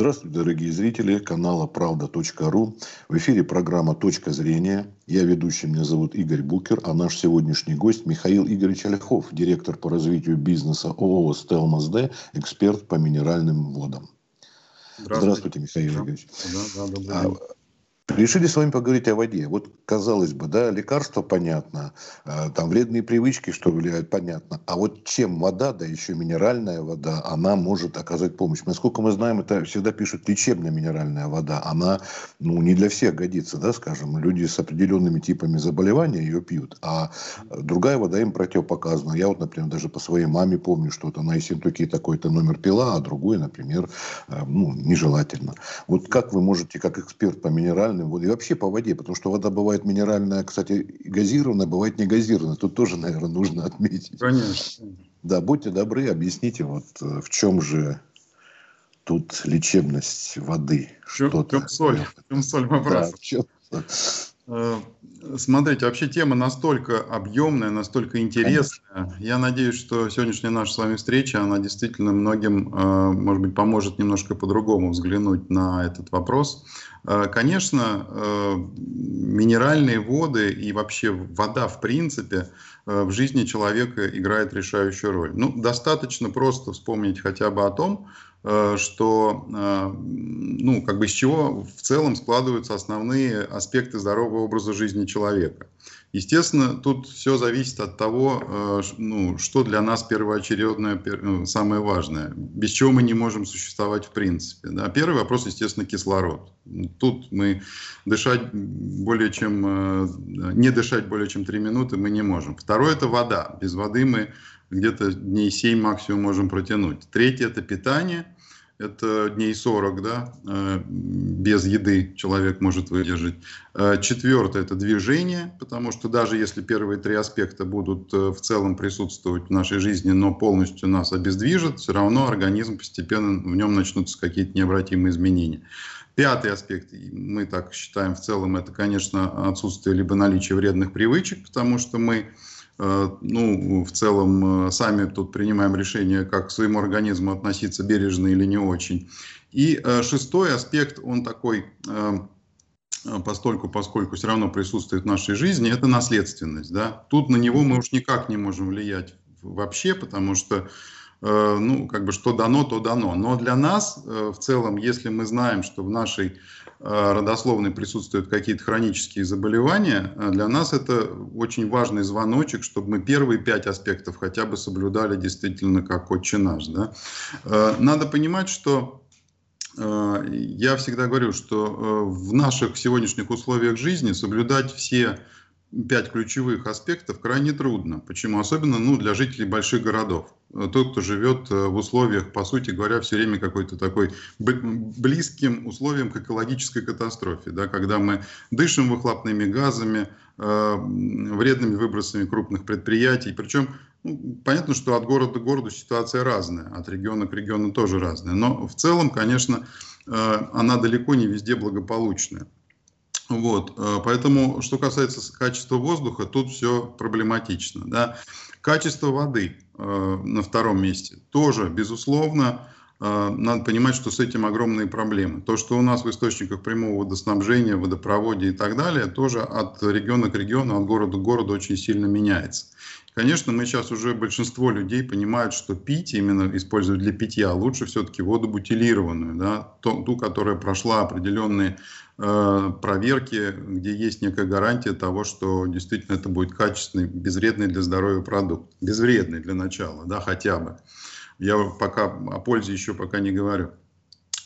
Здравствуйте, дорогие зрители канала Правда.ру. В эфире программа «Точка зрения». Я ведущий, меня зовут Игорь Букер, а наш сегодняшний гость Михаил Игоревич Ольхов, директор по развитию бизнеса ООО «Стелмас-Д», эксперт по минеральным водам. Здравствуйте, Здравствуйте Михаил Игоревич. Да, да, добрый а, день. Решили с вами поговорить о воде. Вот, казалось бы, да, лекарства понятно, э, там вредные привычки, что влияют, понятно. А вот чем вода, да еще минеральная вода, она может оказать помощь? Насколько мы знаем, это всегда пишут лечебная минеральная вода. Она, ну, не для всех годится, да, скажем. Люди с определенными типами заболевания ее пьют, а другая вода им противопоказана. Я вот, например, даже по своей маме помню, что вот она Ессентуки такой-то номер пила, а другой, например, э, ну, нежелательно. Вот как вы можете, как эксперт по минеральной минеральным водам и вообще по воде, потому что вода бывает минеральная, кстати, газированная, бывает не газированная. Тут тоже, наверное, нужно отметить. Конечно. Да, будьте добры, объясните, вот э, в чем же тут лечебность воды? В чем, в чем соль? В чем соль вопроса? Да, в чем... Э, смотрите, вообще тема настолько объемная, настолько интересная. Конечно. Я надеюсь, что сегодняшняя наша с вами встреча, она действительно многим, э, может быть, поможет немножко по-другому взглянуть на этот вопрос. Э, конечно, минеральные воды и вообще вода в принципе в жизни человека играет решающую роль. Ну, достаточно просто вспомнить хотя бы о том, что, э, ну, как бы из чего в целом складываются основные аспекты здорового образа жизни человека. Естественно, тут все зависит от того, э, ну, что для нас первоочередное, самое важное, без чего мы не можем существовать в принципе. Да? Первый вопрос, естественно, кислород. Тут мы дышать более чем, не дышать более чем 3 минуты мы не можем. Второе – это вода. Без воды мы где-то дней 7 максимум можем протянуть. Третье – это питание, это дней 40, да, э, без еды человек может выдержать. Э, четвертое – это движение, потому что даже если первые три аспекта будут э, в целом присутствовать в нашей жизни, но полностью нас обездвижат, все равно организм постепенно, в нем начнутся какие-то необратимые изменения. Пятый аспект, мы так считаем в целом, это, конечно, отсутствие либо наличие вредных привычек, потому что мы ну, в целом, э, сами тут принимаем решение, как к своему организму относиться, бережно или не очень. И э, шестой аспект, он такой, постольку, поскольку все равно присутствует в нашей жизни, это наследственность. Да? Тут на него мы уж никак не можем влиять вообще, потому что ну, как бы что дано, то дано. Но для нас в целом, если мы знаем, что в нашей Э, родословной присутствуют какие-то хронические заболевания, э, для нас это очень важный звоночек, чтобы мы первые пять аспектов хотя бы соблюдали действительно как отче наш. Да? Э, надо понимать, что я всегда говорю, что в наших сегодняшних условиях жизни соблюдать все пять ключевых аспектов крайне трудно. Почему? Особенно ну, для жителей больших городов. Тот, кто живет э, в условиях, по сути говоря, все время какой-то такой близким условиям к экологической катастрофе, да, когда мы дышим выхлопными газами, э, вредными выбросами крупных предприятий. Причем ну, понятно, что от города к городу ситуация разная, от региона к региону тоже разная. Но в целом, конечно, э, она далеко не везде благополучная. Вот, э, поэтому, что касается качества воздуха, тут все проблематично. Да. Качество воды э, на втором месте тоже, безусловно, э, надо понимать, что с этим огромные проблемы. То, что у нас в источниках прямого водоснабжения, водопроводе и так далее, тоже от региона к региону, от города к городу очень сильно меняется. Конечно, мы сейчас уже большинство людей понимают, что пить, именно использовать для питья, лучше все-таки воду бутилированную, да, ту, которая прошла определенные проверки, где есть некая гарантия того, что действительно это будет качественный, безвредный для здоровья продукт. Безвредный для начала, да, хотя бы. Я пока о пользе еще пока не говорю.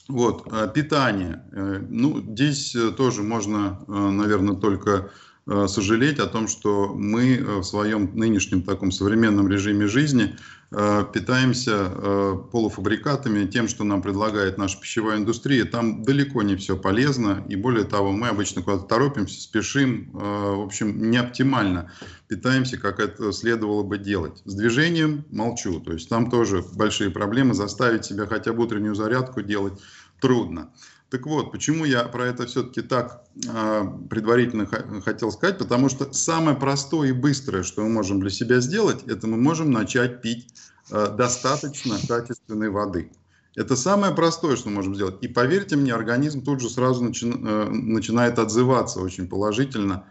Вот, э, питание. Э, ну, здесь э, тоже можно, наверное, только Э, сожалеть о том, что мы э, в своем нынешнем таком современном режиме жизни э, питаемся полуфабрикатами, тем, что нам предлагает наша пищевая индустрия. Там далеко не все полезно. И более того, мы обычно куда-то торопимся, спешим. В общем, не оптимально питаемся, как это следовало бы делать. С движением молчу. То есть там тоже большие проблемы. Заставить себя хотя бы утреннюю зарядку делать трудно. Так вот, почему я про это все-таки так э, предварительно хотел сказать, потому что самое простое и быстрое, что мы можем для себя сделать, это мы можем начать пить э, достаточно качественной воды. Это самое простое, что мы можем сделать. И поверьте мне, организм тут же сразу начи э, начинает отзываться очень положительно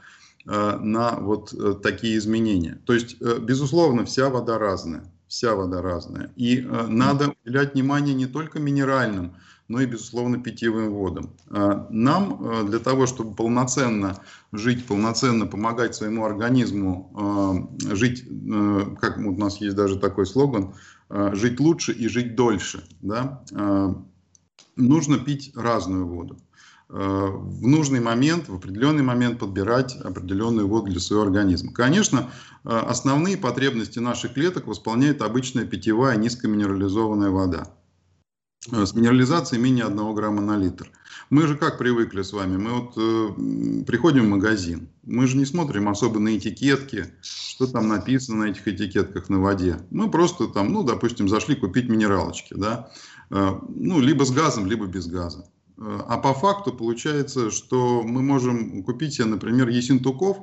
э, на вот э, такие изменения. То есть, безусловно, вся вода разная. Вся вода разная. И надо уделять внимание не только минеральным, но и, безусловно, питьевым водам. Нам для того, чтобы полноценно жить, полноценно помогать своему организму жить, как у нас есть даже такой слоган, Э, жить лучше и жить дольше, да, э, нужно пить разную воду. Э, в нужный момент, в определенный момент подбирать определенную воду для своего организма. Конечно, основные потребности наших клеток восполняет обычная питьевая низкоминерализованная вода с минерализацией менее 1 грамма на литр. Мы же как привыкли с вами, мы вот э, приходим в магазин, мы же не смотрим особо на этикетки, что там написано на этих этикетках на воде. Мы просто там, ну, допустим, зашли купить минералочки, да, э, ну, либо с газом, либо без газа. А по факту получается, что мы можем купить себе, например, есентуков,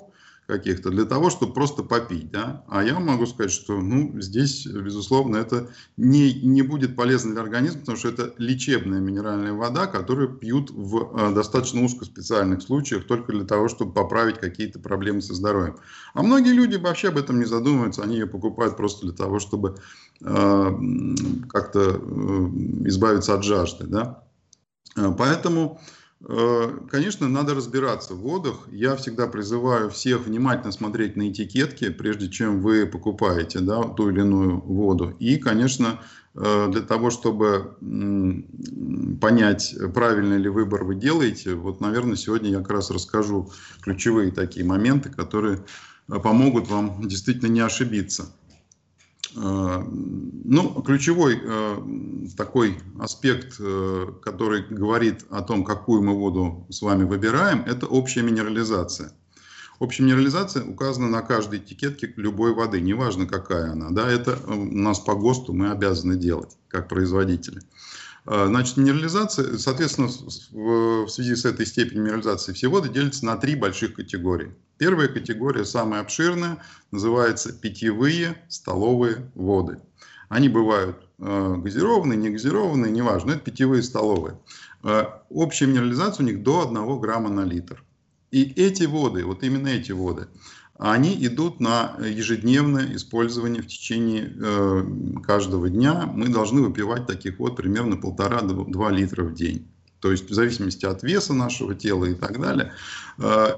каких-то для того, чтобы просто попить. Да? А я могу сказать, что ну, здесь, безусловно, это не, не будет полезно для организма, потому что это лечебная минеральная вода, которую пьют в э, достаточно узкоспециальных случаях только для того, чтобы поправить какие-то проблемы со здоровьем. А многие люди вообще об этом не задумываются, они ее покупают просто для того, чтобы э, как-то э, избавиться от жажды. Да? Э, поэтому Э, конечно, надо разбираться в водах. Я всегда призываю всех внимательно смотреть на этикетки, прежде чем вы покупаете да, ту или иную воду. И, конечно, э, для того, чтобы понять, правильный ли выбор вы делаете, вот, наверное, сегодня я как раз расскажу ключевые такие моменты, которые помогут вам действительно не ошибиться. Э, ну, ключевой э, такой аспект, э, который говорит о том, какую мы воду с вами выбираем, это общая минерализация. Общая минерализация указана на каждой этикетке любой воды, неважно какая она. Да, это у нас по ГОСТу мы обязаны делать, как производители. Значит, минерализация, соответственно, в связи с этой степенью минерализации все воды делятся на три больших категории. Первая категория, самая обширная, называется питьевые столовые воды. Они бывают э, газированные, не газированные, неважно, это питьевые столовые. Э, общая минерализация у них до 1 грамма на литр. И эти воды, вот именно эти воды, они идут на ежедневное использование в течение э, каждого дня. Мы должны выпивать таких вот примерно полтора-два литра в день то есть в зависимости от веса нашего тела и так далее. Э,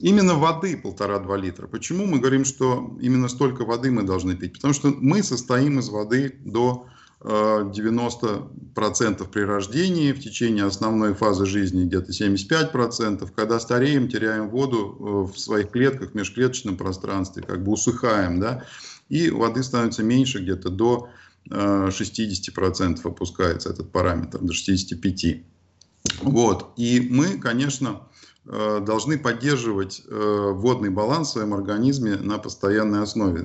именно воды полтора-два литра. Почему мы говорим, что именно столько воды мы должны пить? Потому что мы состоим из воды до 90% э, при рождении, в течение основной фазы жизни где-то 75%. Когда стареем, теряем воду э, в своих клетках, в межклеточном пространстве, как бы усыхаем, да, и воды становится меньше где-то до 60% опускается этот параметр, до 65%. Вот. И мы, конечно, должны поддерживать э, водный баланс в своем организме на постоянной основе.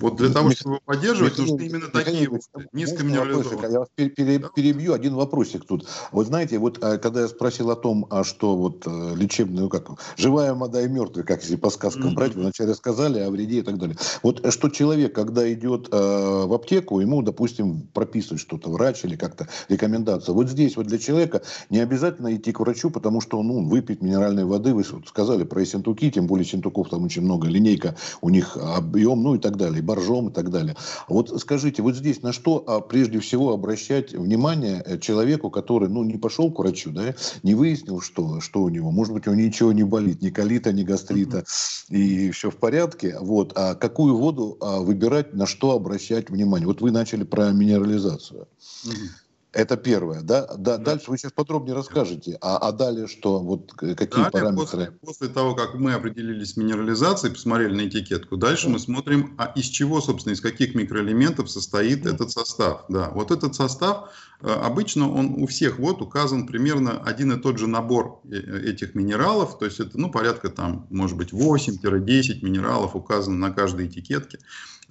Вот для того, чтобы его поддерживать, Михаил, нужны именно такие низкоминерализованные. Я вас перебью один вопросик тут. Вот знаете, вот э, когда я спросил о том, а что вот лечебную, ну как, живая вода и мертвая, как если по сказкам mm-hmm. брать, вы вначале сказали о вреде и так далее. Вот что человек, когда идет э, в аптеку, ему, допустим, прописывает что-то врач или как-то рекомендация. Вот здесь вот для человека не обязательно идти к врачу, потому что он ну, выпить минеральную минеральной воды, вы сказали про сентуки, тем более сентуков там очень много, линейка у них объем, ну и так далее, боржом и так далее. Вот скажите, вот здесь на что а, прежде всего обращать внимание э, человеку, который, ну, не пошел к врачу, да, не выяснил, что, что у него, может быть, у него ничего не болит, ни колита, ни гастрита, mm-hmm. и все в порядке, вот, а какую воду а, выбирать, на что обращать внимание? Вот вы начали про минерализацию. Mm-hmm. Это первое, да? да? Да. Дальше вы сейчас подробнее расскажете. А, а далее что? Вот какие далее, параметры? После, после того, как мы определились с минерализацией, посмотрели на этикетку, дальше да. мы смотрим, а из чего, собственно, из каких микроэлементов состоит да. этот состав. Да, вот этот состав, э, обычно он у всех вот указан примерно один и тот же набор э, этих минералов, то есть это, ну, порядка там, может быть, 8-10 минералов указано на каждой этикетке.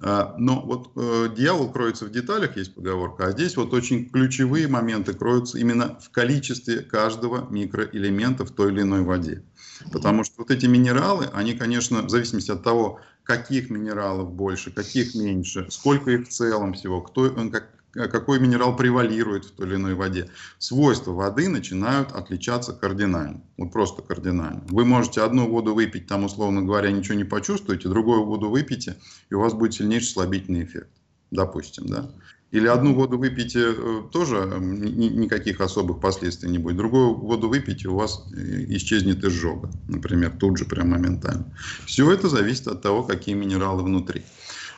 А, но вот э, дьявол кроется в деталях, есть поговорка, а здесь вот очень ключевые моменты кроются именно в количестве каждого микроэлемента в той или иной воде. Потому что вот эти минералы, они, конечно, в зависимости от того, каких минералов больше, каких меньше, сколько их в целом всего, кто, э, как, какой минерал превалирует в той или иной воде. Свойства воды начинают отличаться кардинально. Вот просто кардинально. Вы можете одну воду выпить, там, условно говоря, ничего не почувствуете, другую воду выпьете, и у вас будет сильнейший слабительный эффект. Допустим, да. Или одну воду выпьете, э, тоже никаких особых последствий не будет. Другую воду выпьете, у вас э, исчезнет изжога, например, тут же прям моментально. Все это зависит от того, какие минералы внутри.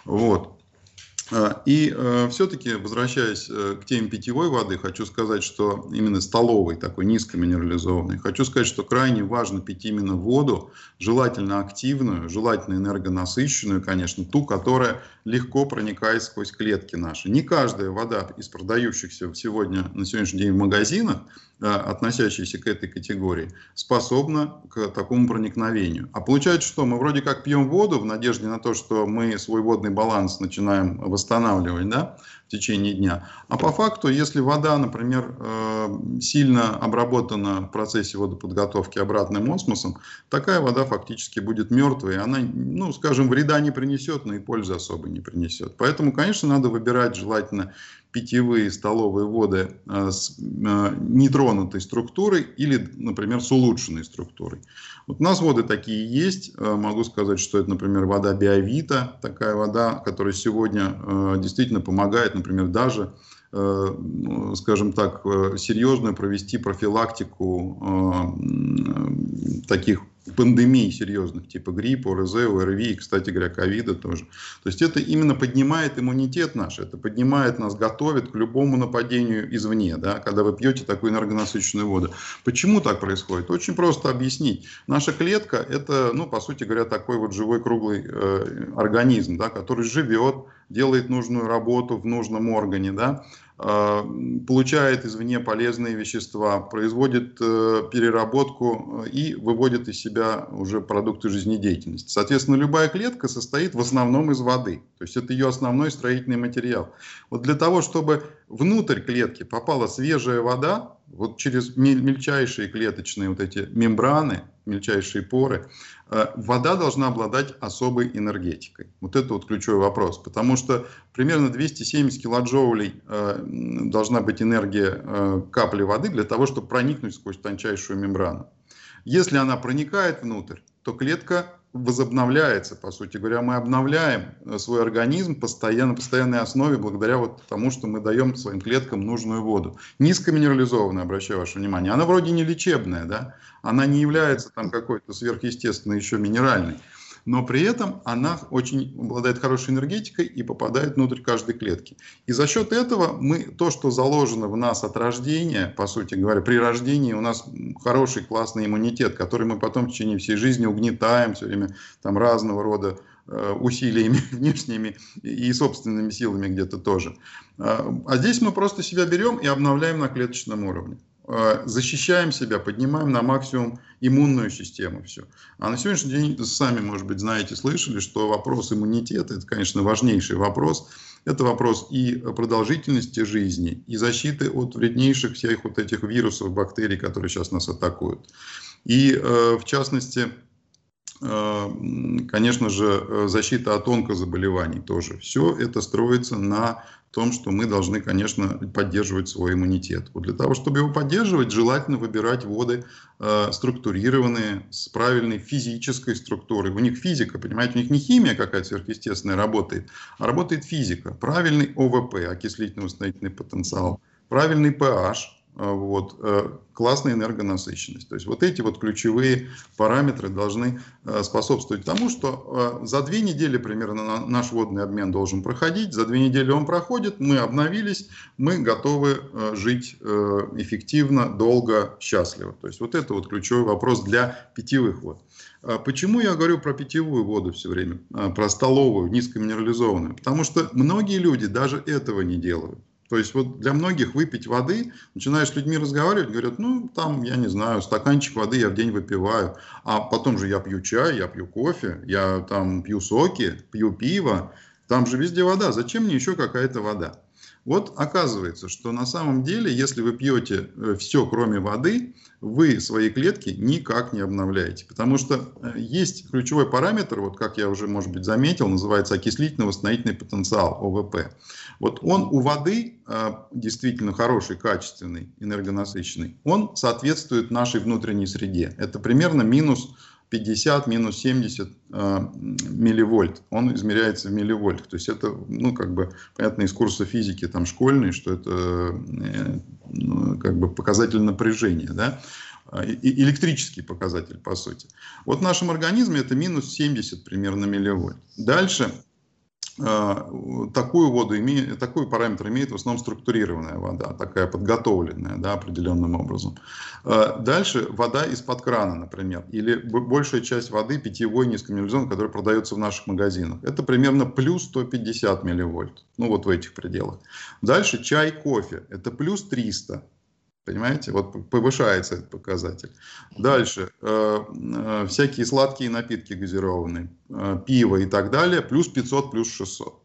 Вот. А, и э, все-таки, возвращаясь э, к теме питьевой воды, хочу сказать, что именно столовой, такой низкоминерализованной, хочу сказать, что крайне важно пить именно воду, желательно активную, желательно энергонасыщенную, конечно, ту, которая легко проникает сквозь клетки наши. Не каждая вода из продающихся сегодня, на сегодняшний день в магазинах, э, относящаяся к этой категории, способна к такому проникновению. А получается, что мы вроде как пьем воду в надежде на то, что мы свой водный баланс начинаем восстанавливать, да, в течение дня. А по факту, если вода, например, э, сильно обработана в процессе водоподготовки обратным осмосом, такая вода фактически будет мертвой. Она, ну, скажем, вреда не принесет, но и пользы особо не принесет. Поэтому, конечно, надо выбирать желательно питьевые столовые воды э, с э, нетронутой структурой или, например, с улучшенной структурой. Вот у нас воды такие есть. Э, могу сказать, что это, например, вода Биовита, такая вода, которая сегодня действительно помогает, например, даже скажем так, серьезно провести профилактику таких пандемий серьезных, типа гриппа, ОРЗ, ОРВИ, кстати говоря, ковида тоже. То есть это именно поднимает иммунитет наш, это поднимает нас, готовит к любому нападению извне, да, когда вы пьете такую энергонасыщенную воду. Почему так происходит? Очень просто объяснить. Наша клетка – это, ну, по сути говоря, такой вот живой круглый э, организм, да, который живет, делает нужную работу в нужном органе, да, получает извне полезные вещества, производит э, переработку э, и выводит из себя уже продукты жизнедеятельности. Соответственно, любая клетка состоит в основном из воды. То есть это ее основной строительный материал. Вот для того, чтобы внутрь клетки попала свежая вода, вот через мельчайшие клеточные вот эти мембраны, мельчайшие поры, э, вода должна обладать особой энергетикой. Вот это вот ключевой вопрос, потому что примерно 270 килоджоулей э, должна быть энергия э, капли воды для того, чтобы проникнуть сквозь тончайшую мембрану. Если она проникает внутрь, то клетка возобновляется, по сути говоря, мы обновляем э, свой организм постоянно, на постоянной основе благодаря вот тому, что мы даем своим клеткам нужную воду. Низкоминерализованная, обращаю ваше внимание, она вроде не лечебная, да, она не является там какой-то сверхъестественной еще минеральной но при этом она очень обладает хорошей энергетикой и попадает внутрь каждой клетки. И за счет этого мы, то, что заложено в нас от рождения, по сути говоря, при рождении у нас хороший, классный иммунитет, который мы потом в течение всей жизни угнетаем все время там разного рода э, усилиями внешними и собственными силами где-то тоже. А, а здесь мы просто себя берем и обновляем на клеточном уровне. Э, защищаем себя, поднимаем на максимум иммунную систему. Все. А на сегодняшний день, сами, может быть, знаете, слышали, что вопрос иммунитета, это, конечно, важнейший вопрос. Это вопрос и продолжительности жизни, и защиты от вреднейших всех вот этих вирусов, бактерий, которые сейчас нас атакуют. И, э, в частности, конечно же, защита от онкозаболеваний тоже. Все это строится на том, что мы должны, конечно, поддерживать свой иммунитет. Вот для того, чтобы его поддерживать, желательно выбирать воды э, структурированные, с правильной физической структурой. У них физика, понимаете, у них не химия какая-то сверхъестественная работает, а работает физика. Правильный ОВП, окислительно-восстановительный потенциал, правильный pH, вот, э, классная энергонасыщенность. То есть вот эти вот ключевые параметры должны э, способствовать тому, что э, за две недели примерно наш водный обмен должен проходить, за две недели он проходит, мы обновились, мы готовы жить эффективно, долго, счастливо. То есть вот это вот ключевой вопрос для питьевых вод. А почему я говорю про питьевую воду все время, про столовую, низкоминерализованную? Потому что многие люди даже этого не делают. То есть вот для многих выпить воды, начинаешь с людьми разговаривать, говорят, ну там, я не знаю, стаканчик воды я в день выпиваю, а потом же я пью чай, я пью кофе, я там пью соки, пью пиво, там же везде вода, зачем мне еще какая-то вода? Вот оказывается, что на самом деле, если вы пьете э, все, кроме воды, вы свои клетки никак не обновляете. Потому что э, есть ключевой параметр, вот как я уже, может быть, заметил, называется окислительно-восстановительный потенциал, ОВП. Вот он у воды э, действительно хороший, качественный, энергонасыщенный. Он соответствует нашей внутренней среде. Это примерно минус 50 минус 70 э, милливольт, он измеряется в милливольтах. То есть это, ну, как бы, понятно, из курса физики там школьный, что это э, ну, как бы показатель напряжения, да, и электрический показатель, по сути. Вот в нашем организме это минус 70 примерно милливольт. Дальше такую воду имеет, такой параметр имеет в основном структурированная вода, такая подготовленная, да, определенным образом. А, дальше вода из-под крана, например, или большая часть воды питьевой низкоминерализованной, которая продается в наших магазинах. Это примерно плюс 150 милливольт, ну вот в этих пределах. Дальше чай, кофе, это плюс 300 Понимаете, вот повышается этот показатель. Дальше, э, э, всякие сладкие напитки газированные, э, пиво и так далее, плюс 500, плюс 600.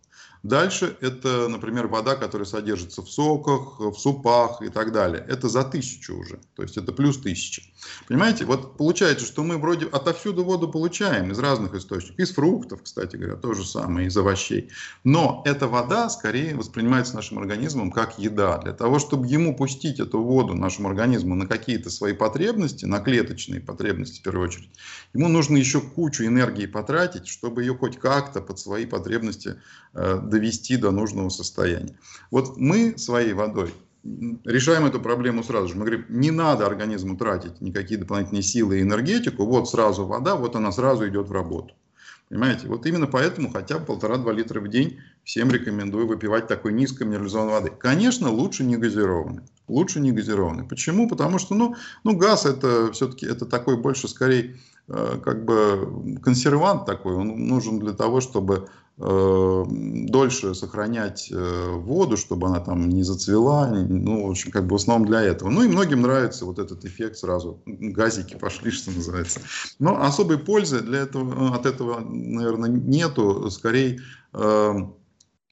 Дальше это, например, вода, которая содержится в соках, в супах и так далее. Это за тысячу уже, то есть это плюс тысяча. Понимаете, вот получается, что мы вроде отовсюду воду получаем из разных источников, из фруктов, кстати говоря, то же самое, из овощей. Но эта вода скорее воспринимается нашим организмом как еда. Для того, чтобы ему пустить эту воду, нашему организму, на какие-то свои потребности, на клеточные потребности в первую очередь, ему нужно еще кучу энергии потратить, чтобы ее хоть как-то под свои потребности довести до нужного состояния. Вот мы своей водой решаем эту проблему сразу же. Мы говорим, не надо организму тратить никакие дополнительные силы и энергетику, вот сразу вода, вот она сразу идет в работу. Понимаете? Вот именно поэтому хотя бы полтора-два литра в день всем рекомендую выпивать такой низкоминерализованной воды. Конечно, лучше не газированной. Лучше не газированной. Почему? Потому что, ну, ну газ это все-таки, это такой больше скорее э, как бы консервант такой. Он нужен для того, чтобы Э, дольше сохранять э, воду, чтобы она там не зацвела, ну, в общем, как бы в основном для этого. Ну, и многим нравится вот этот эффект сразу, газики пошли, что называется. Но особой пользы для этого, от этого, наверное, нету, скорее э,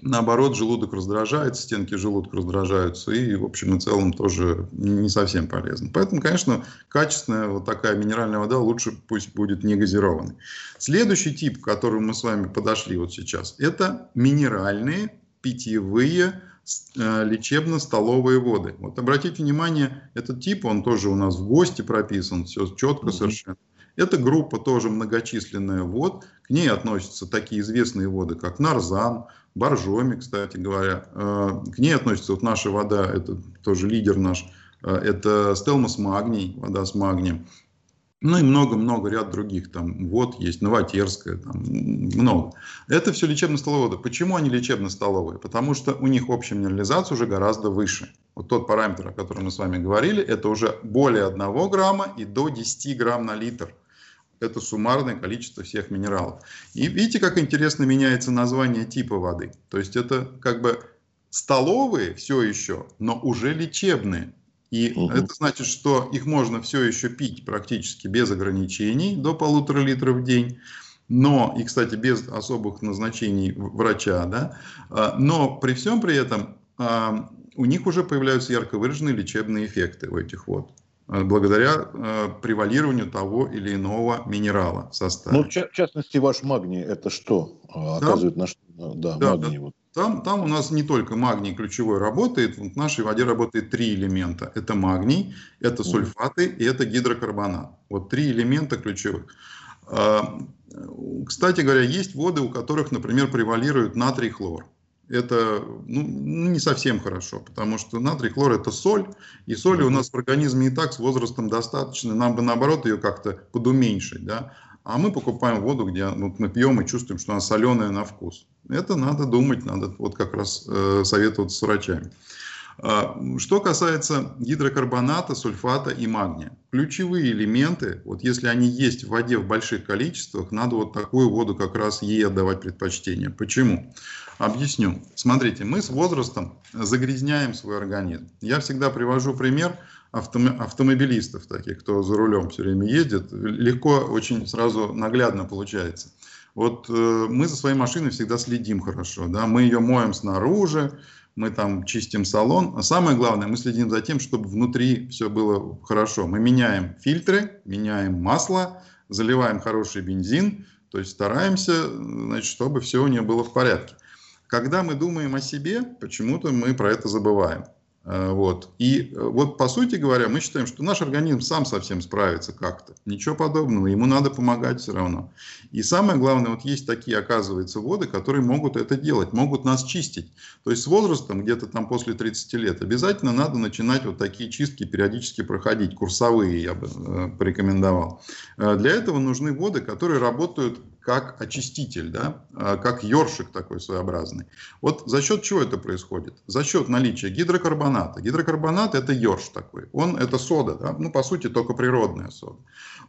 наоборот, желудок раздражается, стенки желудка раздражаются, и, в общем и целом, тоже не совсем полезно. Поэтому, конечно, качественная вот такая минеральная вода лучше пусть будет не газированной. Следующий тип, к которому мы с вами подошли вот сейчас, это минеральные питьевые э, лечебно-столовые воды. Вот обратите внимание, этот тип, он тоже у нас в гости прописан, все четко mm-hmm. совершенно. Это группа тоже многочисленная вод. К ней относятся такие известные воды, как Нарзан, Боржоми, кстати говоря. Э, к ней относится вот наша вода, это тоже лидер наш, э, это Стелмас Магний, вода с магнием. Ну и много-много ряд других, там вот есть Новотерская, там много. Это все лечебно-столовые воды. Почему они лечебно-столовые? Потому что у них общая минерализация уже гораздо выше. Вот тот параметр, о котором мы с вами говорили, это уже более 1 грамма и до 10 грамм на литр это суммарное количество всех минералов. И видите, как интересно меняется название типа воды. То есть это как бы столовые все еще, но уже лечебные. И угу. это значит, что их можно все еще пить практически без ограничений до полутора литров в день. Но, и, кстати, без особых назначений врача, да, а, но при всем при этом а, у них уже появляются ярко выраженные лечебные эффекты у этих вод. Э, благодаря э, превалированию того или иного минерала в составе. Ну, в, частности, ваш магний это что? Э, оказывает на что? Да, да, магний. Да. Вот. Там, там у нас не только магний ключевой работает, в нашей воде работает три элемента. Это магний, это сульфаты и это гидрокарбонат. Вот три элемента ключевых. Кстати говоря, есть воды, у которых, например, превалирует натрий хлор это ну, не совсем хорошо, потому что натрий хлор это соль, и соли у нас в организме и так с возрастом достаточно, нам бы наоборот ее как-то подуменьшить, да, а мы покупаем воду, где вот мы пьем и чувствуем, что она соленая на вкус. Это надо думать, надо вот как раз э, советоваться с врачами. А, что касается гидрокарбоната, сульфата и магния. Ключевые элементы, вот если они есть в воде в больших количествах, надо вот такую воду как раз ей отдавать предпочтение. Почему? Объясню. Смотрите, мы с возрастом загрязняем свой организм. Я всегда привожу пример автомобилистов, таких, кто за рулем все время ездит. Легко, очень сразу наглядно получается. Вот э, мы за своей машиной всегда следим хорошо. Да? Мы ее моем снаружи, мы там чистим салон. А самое главное, мы следим за тем, чтобы внутри все было хорошо. Мы меняем фильтры, меняем масло, заливаем хороший бензин, то есть стараемся, значит, чтобы все у нее было в порядке. Когда мы думаем о себе, почему-то мы про это забываем. Э, вот. И э, вот по сути говоря, мы считаем, что наш организм сам совсем справится как-то. Ничего подобного, ему надо помогать все равно. И самое главное, вот есть такие, оказывается, воды, которые могут это делать, могут нас чистить. То есть с возрастом, где-то там после 30 лет, обязательно надо начинать вот такие чистки периодически проходить, курсовые я бы э, порекомендовал. Для этого нужны воды, которые работают как очиститель, да, а, как ёршик такой своеобразный. Вот за счет чего это происходит? За счет наличия гидрокарбоната. Гидрокарбонат это ёрш такой. Он это сода, да? ну по сути только природная сода.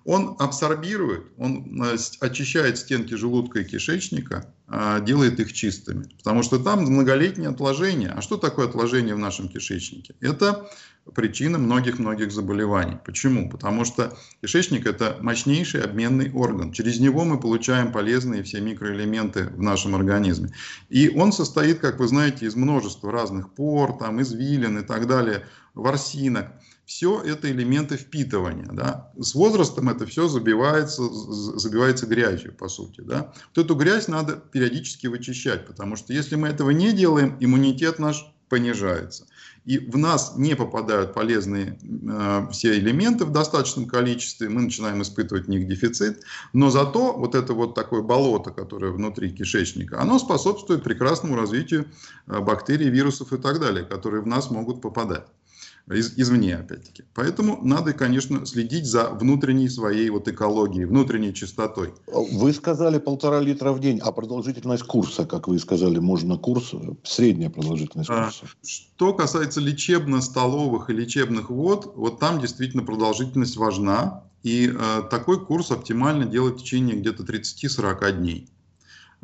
Он абсорбирует, он э, очищает стенки желудка и кишечника, а, делает их чистыми. Потому что там многолетние отложения. А что такое отложение в нашем кишечнике? Это причина многих-многих заболеваний. Почему? Потому что кишечник – это мощнейший обменный орган. Через него мы получаем полезные все микроэлементы в нашем организме. И он состоит, как вы знаете, из множества разных пор, там, извилин и так далее, ворсинок. Все это элементы впитывания. Да? С возрастом это все забивается, забивается грязью, по сути. Да? Вот эту грязь надо периодически вычищать, потому что если мы этого не делаем, иммунитет наш понижается и в нас не попадают полезные э, все элементы в достаточном количестве, мы начинаем испытывать в них дефицит, но зато вот это вот такое болото, которое внутри кишечника, оно способствует прекрасному развитию э, бактерий, вирусов и так далее, которые в нас могут попадать из, извне, опять-таки. Поэтому надо, конечно, следить за внутренней своей вот экологией, внутренней чистотой. Вы сказали полтора литра в день, а продолжительность курса, как вы сказали, можно курс, средняя продолжительность а, курса? Что касается лечебно-столовых и лечебных вод, вот там действительно продолжительность важна. И э, такой курс оптимально делать в течение где-то 30-40 дней.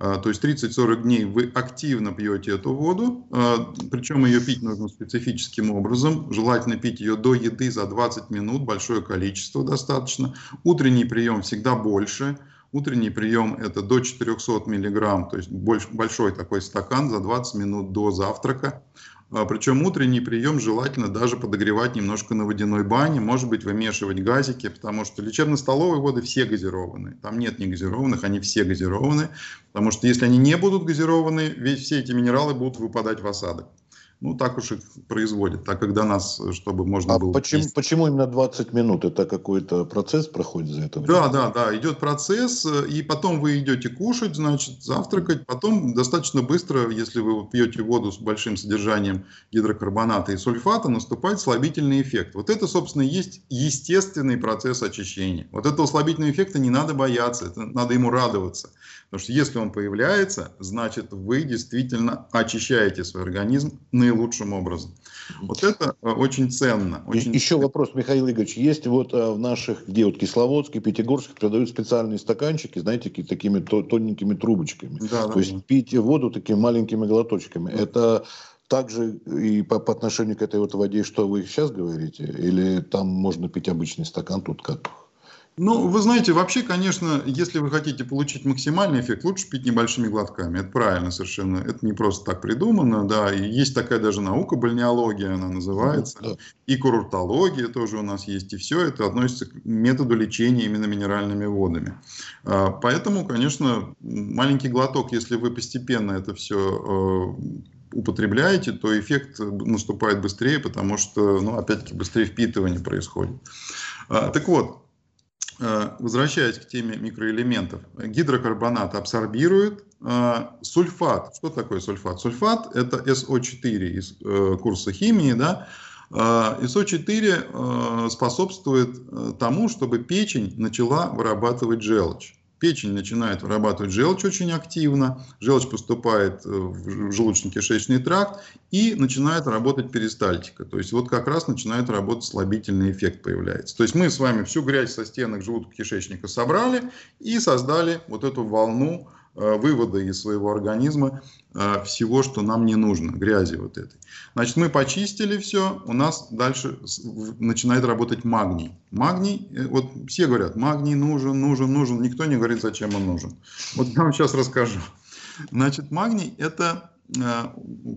А, то есть 30-40 дней вы активно пьете эту воду, а, причем ее пить нужно специфическим образом. Желательно пить ее до еды за 20 минут, большое количество достаточно. Утренний прием всегда больше. Утренний прием это до 400 миллиграмм, то есть большой такой стакан за 20 минут до завтрака. А, Причем утренний прием желательно даже подогревать немножко на водяной бане, может быть вымешивать газики, потому что лечебно-столовые воды все газированы. Там нет не газированных, они все газированы, потому что если они не будут газированы, ведь все эти минералы будут выпадать в осадок. Ну, так уж их производят, так как до нас, чтобы можно а было... Почему, почему именно 20 минут? Это какой-то процесс проходит за это время? Да, да, да, идет процесс, и потом вы идете кушать, значит, завтракать, потом достаточно быстро, если вы пьете воду с большим содержанием гидрокарбоната и сульфата, наступает слабительный эффект. Вот это, собственно, есть естественный процесс очищения. Вот этого слабительного эффекта не надо бояться, это надо ему радоваться. Потому что если он появляется, значит вы действительно очищаете свой организм наилучшим образом. Вот это э, очень ценно. Очень... Еще вопрос, Михаил Игоревич. Есть вот э, в наших, где вот Кисловодске, Пятигорске продают специальные стаканчики, знаете, такими тоненькими трубочками. Да, То да, есть да. пить воду такими маленькими глоточками. Да. Это также и по, по отношению к этой вот воде, что вы сейчас говорите? Или там можно пить обычный стакан, тут как? Ну, вы знаете, вообще, конечно, если вы хотите получить максимальный эффект, лучше пить небольшими глотками. Это правильно совершенно. Это не просто так придумано, да. И есть такая даже наука, бальнеология она называется. Да. И курортология тоже у нас есть. И все это относится к методу лечения именно минеральными водами. А, поэтому, конечно, маленький глоток, если вы постепенно это все э, употребляете, то эффект наступает быстрее, потому что, ну, опять-таки, быстрее впитывание происходит. А, так вот, возвращаясь к теме микроэлементов, гидрокарбонат абсорбирует, э, сульфат, что такое сульфат? Сульфат это СО4 из э, курса химии, да, СО4 способствует тому, чтобы печень начала вырабатывать желчь печень начинает вырабатывать желчь очень активно, желчь поступает э, в желудочно-кишечный тракт и начинает работать перистальтика. То есть вот как раз начинает работать слабительный эффект появляется. То есть мы с вами всю грязь со стенок желудка-кишечника собрали и создали вот эту волну вывода из своего организма э, всего, что нам не нужно, грязи вот этой. Значит, мы почистили все, у нас дальше начинает работать магний. Магний, э, вот все говорят, магний нужен, нужен, нужен, никто не говорит, зачем он нужен. Вот я вам сейчас расскажу. Значит, магний – это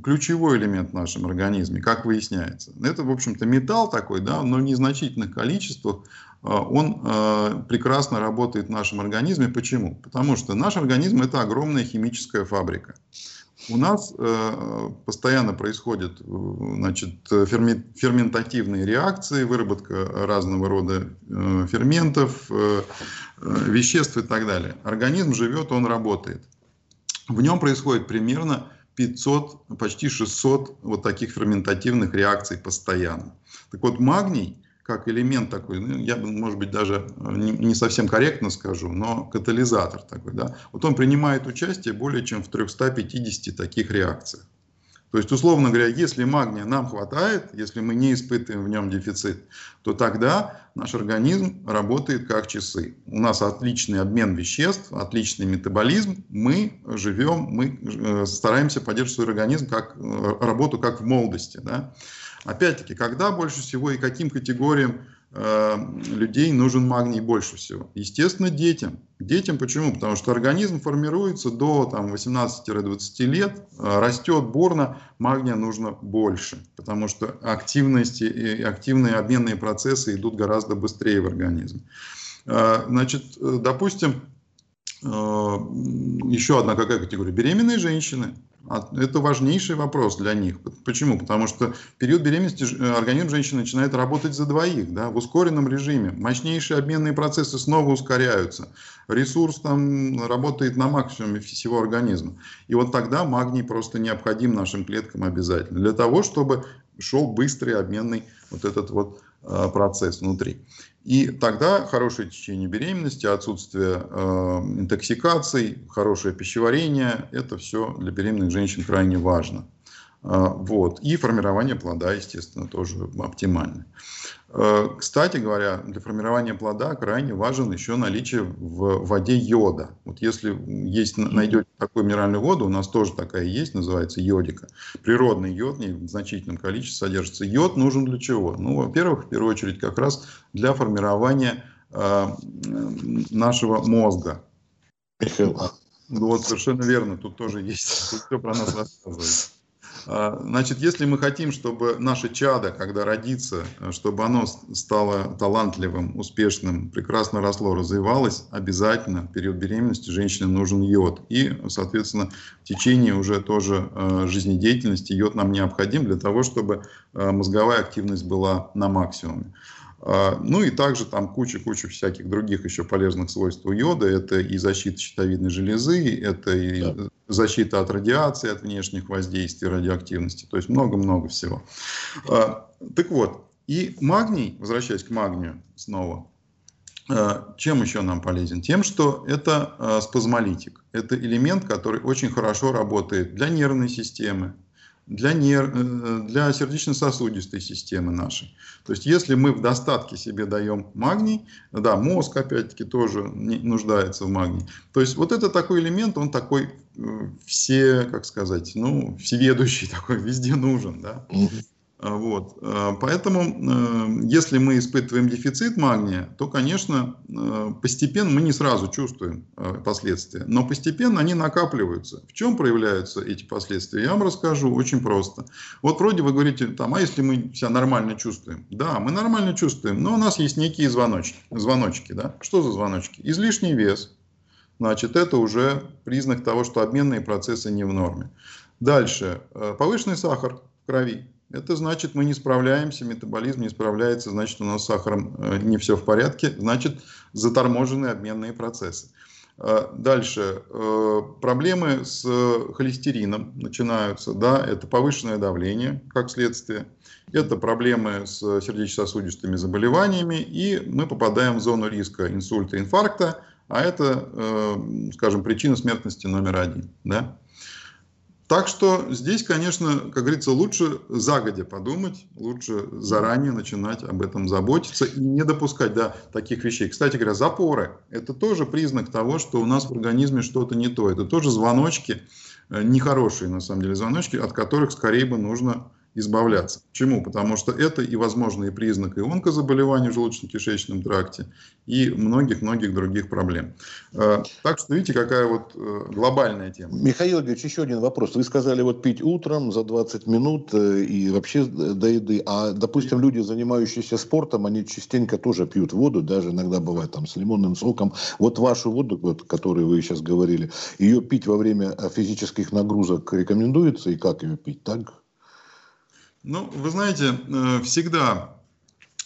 ключевой элемент в нашем организме, как выясняется. Это, в общем-то, металл такой, да, но в незначительных количествах он прекрасно работает в нашем организме. Почему? Потому что наш организм – это огромная химическая фабрика. У нас э, постоянно происходят значит, ферментативные реакции, выработка разного рода э, ферментов, э, э, веществ и так далее. Организм живет, он работает. В нем происходит примерно 500, почти 600 вот таких ферментативных реакций постоянно. Так вот, магний как элемент такой, ну, я, может быть, даже э, не, не совсем корректно скажу, но катализатор такой, да, вот он принимает участие более чем в 350 таких реакциях. То есть, условно говоря, если магния нам хватает, если мы не испытываем в нем дефицит, то тогда наш организм работает как часы. У нас отличный обмен веществ, отличный метаболизм, мы живем, мы э, стараемся поддерживать свой организм как э, работу как в молодости. Да? Опять-таки, когда больше всего и каким категориям э, людей нужен магний больше всего? Естественно, детям. Детям почему? Потому что организм формируется до 18-20 лет, э, растет бурно, магния нужно больше, потому что активности и активные обменные процессы идут гораздо быстрее в организме. Э, значит, допустим, еще одна какая категория? Беременные женщины. А это важнейший вопрос для них. Почему? Потому что в период беременности э, организм женщины начинает работать за двоих, да, в ускоренном режиме. Мощнейшие обменные процессы снова ускоряются. Ресурс там работает на максимуме всего организма. И вот тогда магний просто необходим нашим клеткам обязательно. Для того, чтобы шел быстрый обменный вот этот вот процесс внутри. И тогда хорошее течение беременности, отсутствие э, интоксикаций, хорошее пищеварение – это все для беременных женщин крайне важно. Э, вот. И формирование плода, естественно, тоже оптимально. Э, кстати говоря, для формирования плода крайне важен еще наличие в воде йода. Вот если есть, найдете такую минеральную воду, у нас тоже такая есть, называется йодика. Природный йод, в значительном количестве содержится. Йод нужен для чего? Ну, во-первых, в первую очередь, как раз для формирования э, нашего мозга. Михаил. Вот, совершенно верно, тут тоже есть, тут все про нас рассказывается. А, значит, если мы хотим, чтобы наше чадо, когда родится, чтобы оно стало талантливым, успешным, прекрасно росло, развивалось, обязательно в период беременности женщине нужен йод. И, соответственно, в течение уже тоже а, жизнедеятельности йод нам необходим для того, чтобы а, мозговая активность была на максимуме. А, ну и также там куча-куча всяких других еще полезных свойств у йода. Это и защита щитовидной железы, это и да. Защита от радиации, от внешних воздействий, радиоактивности. То есть много-много всего. А, так вот, и магний, возвращаясь к магнию снова, а, чем еще нам полезен? Тем, что это спазмолитик. Это элемент, который очень хорошо работает для нервной системы, для, нерв, э, для сердечно-сосудистой системы нашей. То есть, если мы в достатке себе даем магний, да, мозг, опять-таки, тоже не, нуждается в магнии. То есть, вот это такой элемент, он такой э, все, как сказать, ну, всеведущий такой, везде нужен, да. А, вот. А, поэтому, э, если мы испытываем дефицит магния, то, конечно, постепенно мы не сразу чувствуем последствия, но постепенно они накапливаются. В чем проявляются эти последствия, я вам расскажу очень просто. Вот вроде вы говорите, там, а если мы себя нормально чувствуем? Да, мы нормально чувствуем, но у нас есть некие звоночки. звоночки да? Что за звоночки? Излишний вес. Значит, это уже признак того, что обменные процессы не в норме. Дальше. Повышенный сахар в крови это значит, мы не справляемся, метаболизм не справляется, значит, у нас с сахаром э, не все в порядке, значит, заторможены обменные процессы. Э, дальше. Э, проблемы с холестерином начинаются. Да, это повышенное давление, как следствие. Это проблемы с сердечно-сосудистыми заболеваниями. И мы попадаем в зону риска инсульта, инфаркта. А это, скажем, причина смертности номер один. Да? Так что здесь, конечно, как говорится, лучше загодя подумать, лучше заранее начинать об этом заботиться и не допускать до таких вещей. Кстати говоря, запоры – это тоже признак того, что у нас в организме что-то не то. Это тоже звоночки, э, нехорошие на самом деле звоночки, от которых скорее бы нужно избавляться. Почему? Потому что это и возможные признаки онкозаболеваний в желудочно-кишечном тракте и многих-многих других проблем. Э, так что видите, какая вот э, глобальная тема. Михаил Ильич, еще один вопрос. Вы сказали вот пить утром за 20 минут э, и вообще до еды. А, допустим, люди, занимающиеся спортом, они частенько тоже пьют воду, даже иногда бывает там с лимонным соком. Вот вашу воду, вот, которую вы сейчас говорили, ее пить во время физических нагрузок рекомендуется и как ее пить? Так? Ну, вы знаете, э, всегда,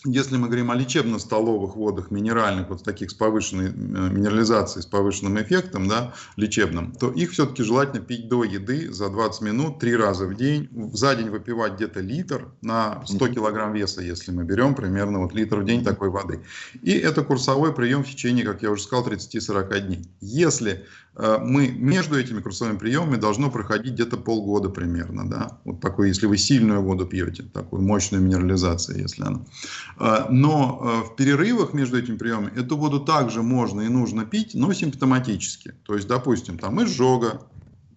если мы говорим о лечебно-столовых водах, минеральных, вот таких с повышенной э, минерализацией, с повышенным эффектом, да, лечебным, то их все-таки желательно пить до еды за 20 минут, три раза в день. За день выпивать где-то литр на 100 килограмм веса, если мы берем примерно вот литр в день такой воды. И это курсовой прием в течение, как я уже сказал, 30-40 дней. Если мы между этими курсовыми приемами должно проходить где-то полгода примерно, да, вот такой, если вы сильную воду пьете, такую мощную минерализацию, если она. Э, но э, в перерывах между этими приемами эту воду также можно и нужно пить, но симптоматически. То есть, допустим, там изжога,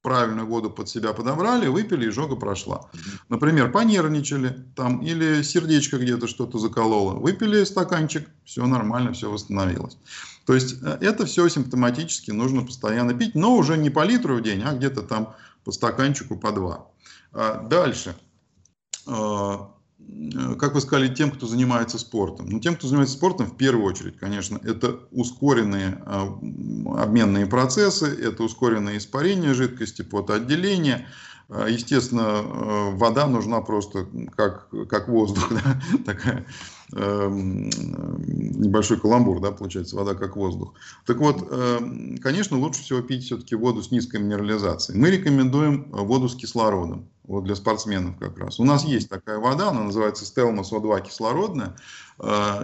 правильную воду под себя подобрали, выпили, и жога прошла. Например, понервничали, там, или сердечко где-то что-то закололо, выпили стаканчик, все нормально, все восстановилось. То есть э, это все симптоматически нужно постоянно пить, но уже не по литру в день, а где-то там по стаканчику по два. А, дальше. А, э, как вы сказали, тем, кто занимается спортом. Ну, тем, кто занимается спортом, в первую очередь, конечно, это ускоренные а, обменные процессы, это ускоренное испарение жидкости, потоотделение. Естественно, э, вода нужна просто как, как воздух, да? такая небольшой каламбур, да, получается, вода как воздух. Так вот, эм, конечно, лучше всего пить все-таки воду с низкой минерализацией. Мы рекомендуем воду с кислородом вот для спортсменов как раз. У нас есть такая вода, она называется Stelmos O2 кислородная, э,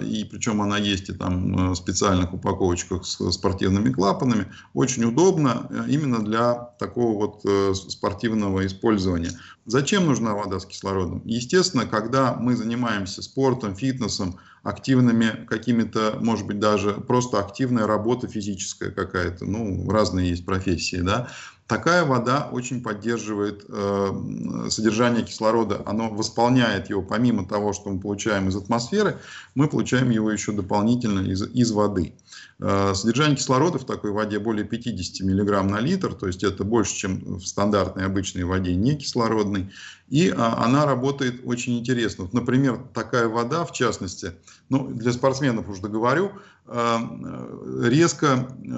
и причем она есть и там в специальных упаковочках с спортивными клапанами. Очень удобно э, именно для такого вот э, спортивного использования. Зачем нужна вода с кислородом? Естественно, когда мы занимаемся спортом, фитнесом, активными какими-то, может быть, даже просто активная работа физическая какая-то, ну, разные есть профессии, да, Такая вода очень поддерживает э, содержание кислорода, оно восполняет его, помимо того, что мы получаем из атмосферы, мы получаем его еще дополнительно из, из воды. Э, содержание кислорода в такой воде более 50 мг на литр, то есть это больше, чем в стандартной обычной воде не кислородной. И а, она работает очень интересно. Вот, например, такая вода, в частности, ну, для спортсменов уже договорю, э, резко э,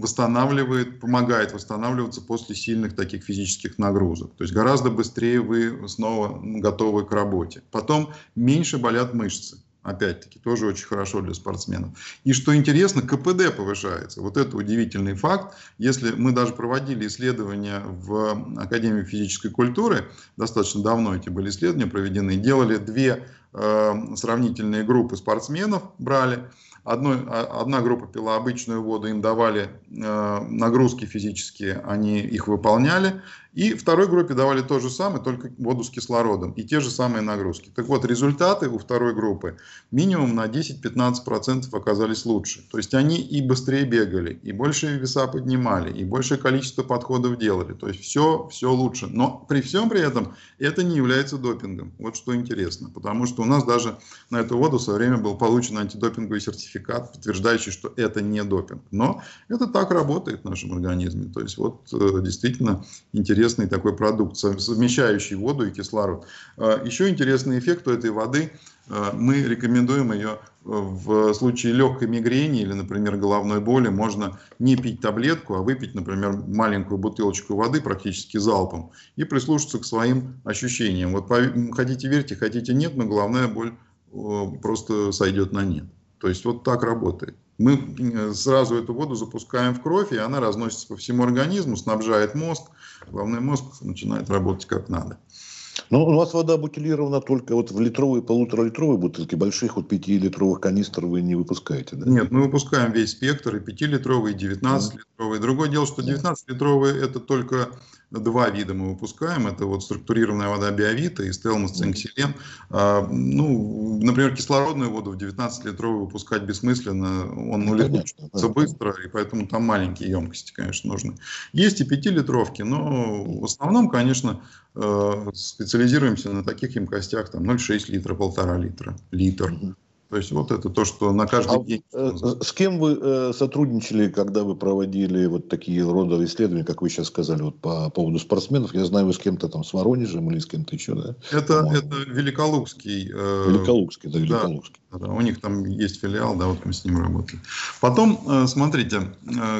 восстанавливает, помогает восстанавливаться после сильных таких физических нагрузок. То есть гораздо быстрее вы снова готовы к работе. Потом меньше болят мышцы. Опять-таки, тоже очень хорошо для спортсменов. И что интересно, КПД повышается. Вот это удивительный факт. Если мы даже проводили исследования в Академии физической культуры, достаточно давно эти были исследования проведены, делали две э, сравнительные группы спортсменов, брали, Одной, а, одна группа пила обычную воду, им давали э, нагрузки физические, они их выполняли. И второй группе давали то же самое, только воду с кислородом и те же самые нагрузки. Так вот, результаты у второй группы минимум на 10-15% оказались лучше. То есть они и быстрее бегали, и больше веса поднимали, и большее количество подходов делали. То есть все, все лучше. Но при всем при этом это не является допингом. Вот что интересно. Потому что у нас даже на эту воду свое время был получен антидопинговый сертификат, подтверждающий, что это не допинг. Но это так работает в нашем организме. То есть вот э, действительно интересно интересный такой продукт, совмещающий воду и кислород. А, еще интересный эффект у этой воды. А, мы рекомендуем ее э, в случае легкой мигрени или, например, головной боли. Можно не пить таблетку, а выпить, например, маленькую бутылочку воды практически залпом и прислушаться к своим ощущениям. Вот хотите верьте, хотите нет, но головная боль просто сойдет на нет. То есть вот так работает. Мы э, сразу эту воду запускаем в кровь, и она разносится по всему организму, снабжает мозг. Головной мозг начинает работать как надо. Ну, у вас вода бутилирована только вот в литровые, полуторалитровые бутылки, больших вот 5-литровых канистр вы не выпускаете, да? Нет, мы выпускаем весь спектр, и 5-литровые, и 19-литровые. Другое дело, что 19-литровые это только два вида мы выпускаем. Это вот структурированная вода биовита и стелмос цинкселен. А, ну, например, кислородную воду в 19-литровую выпускать бессмысленно. Он ну, улетучится быстро, и поэтому там маленькие емкости, конечно, нужны. Есть и 5-литровки, но в основном, конечно, э, специализируемся на таких емкостях, там 0,6 литра, 1,5 литра, литр. То есть вот это то, что на каждый а, день. Э, с кем вы э, сотрудничали, когда вы проводили вот такие рода исследования, как вы сейчас сказали, вот по поводу спортсменов? Я знаю, вы с кем-то там с Воронежем или с кем-то еще, да? Это, это Великолукский. Э, Великолукский, да, Великолукский. Да, да, у них там есть филиал, да, вот мы с ним работали. Потом, смотрите,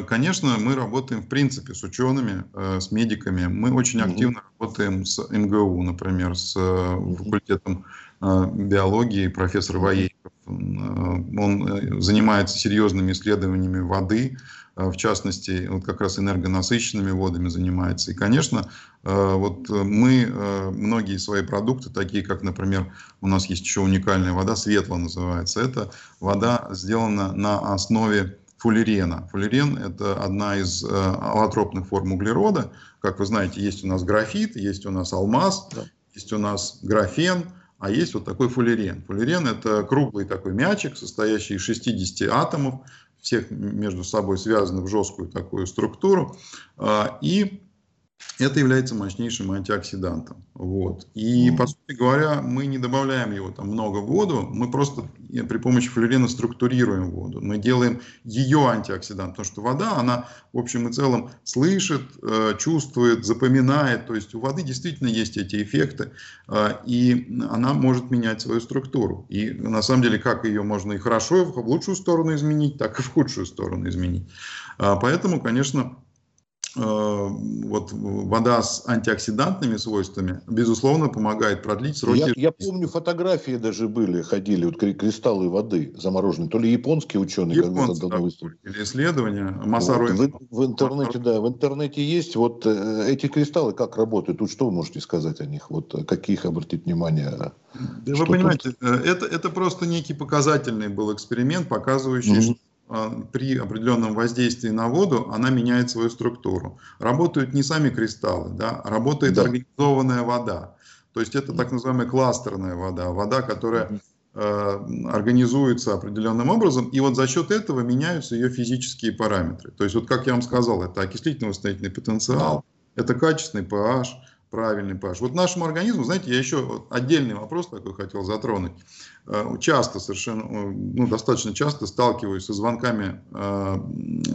конечно, мы работаем в принципе с учеными, с медиками. Мы очень угу. активно работаем с МГУ, например, с факультетом биологии, профессор Воейков Э, он э, занимается серьезными исследованиями воды, э, в частности, вот как раз энергонасыщенными водами занимается. И, конечно, вот мы многие свои продукты, такие как, например, у нас есть еще уникальная вода, светло называется, это вода сделана на основе фуллерена. Фуллерен – это одна из аллотропных форм углерода. Как вы знаете, есть у нас графит, есть у нас алмаз, есть у нас графен – а есть вот такой фуллерен. Фуллерен – это круглый такой мячик, состоящий из 60 атомов, всех между собой связанных в жесткую такую структуру. А, и это является мощнейшим антиоксидантом. Вот. И, mm. по сути говоря, мы не добавляем его там много в воду, мы просто при помощи флюорена структурируем воду. Мы делаем ее антиоксидант, потому что вода, она в общем и целом слышит, э, чувствует, запоминает. То есть у воды действительно есть эти эффекты, э, и она может менять свою структуру. И на самом деле, как ее можно и хорошо, в лучшую сторону изменить, так и в худшую сторону изменить. А, поэтому, конечно, Э, вот вода с антиоксидантными свойствами, безусловно, помогает продлить сроки. Я, я помню, фотографии даже были, ходили, вот кристаллы воды замороженные. То ли японские ученые Японцы, да, Или исследования. Масару... Вот, в, в интернете, да, в интернете есть. Вот э, эти кристаллы как работают? Тут что вы можете сказать о них? Вот э, каких обратить внимание? Да вы понимаете, тут? это, это просто некий показательный был эксперимент, показывающий, mm-hmm. что при определенном воздействии на воду она меняет свою структуру. Работают не сами кристаллы, да, работает да. организованная вода. То есть это так называемая кластерная вода, вода, которая э, организуется определенным образом, и вот за счет этого меняются ее физические параметры. То есть вот как я вам сказал, это окислительно-восстановительный потенциал, это качественный pH, правильный pH. Вот нашему организму, знаете, я еще отдельный вопрос такой хотел затронуть. Э, часто совершенно, э, ну, достаточно часто сталкиваюсь со звонками э,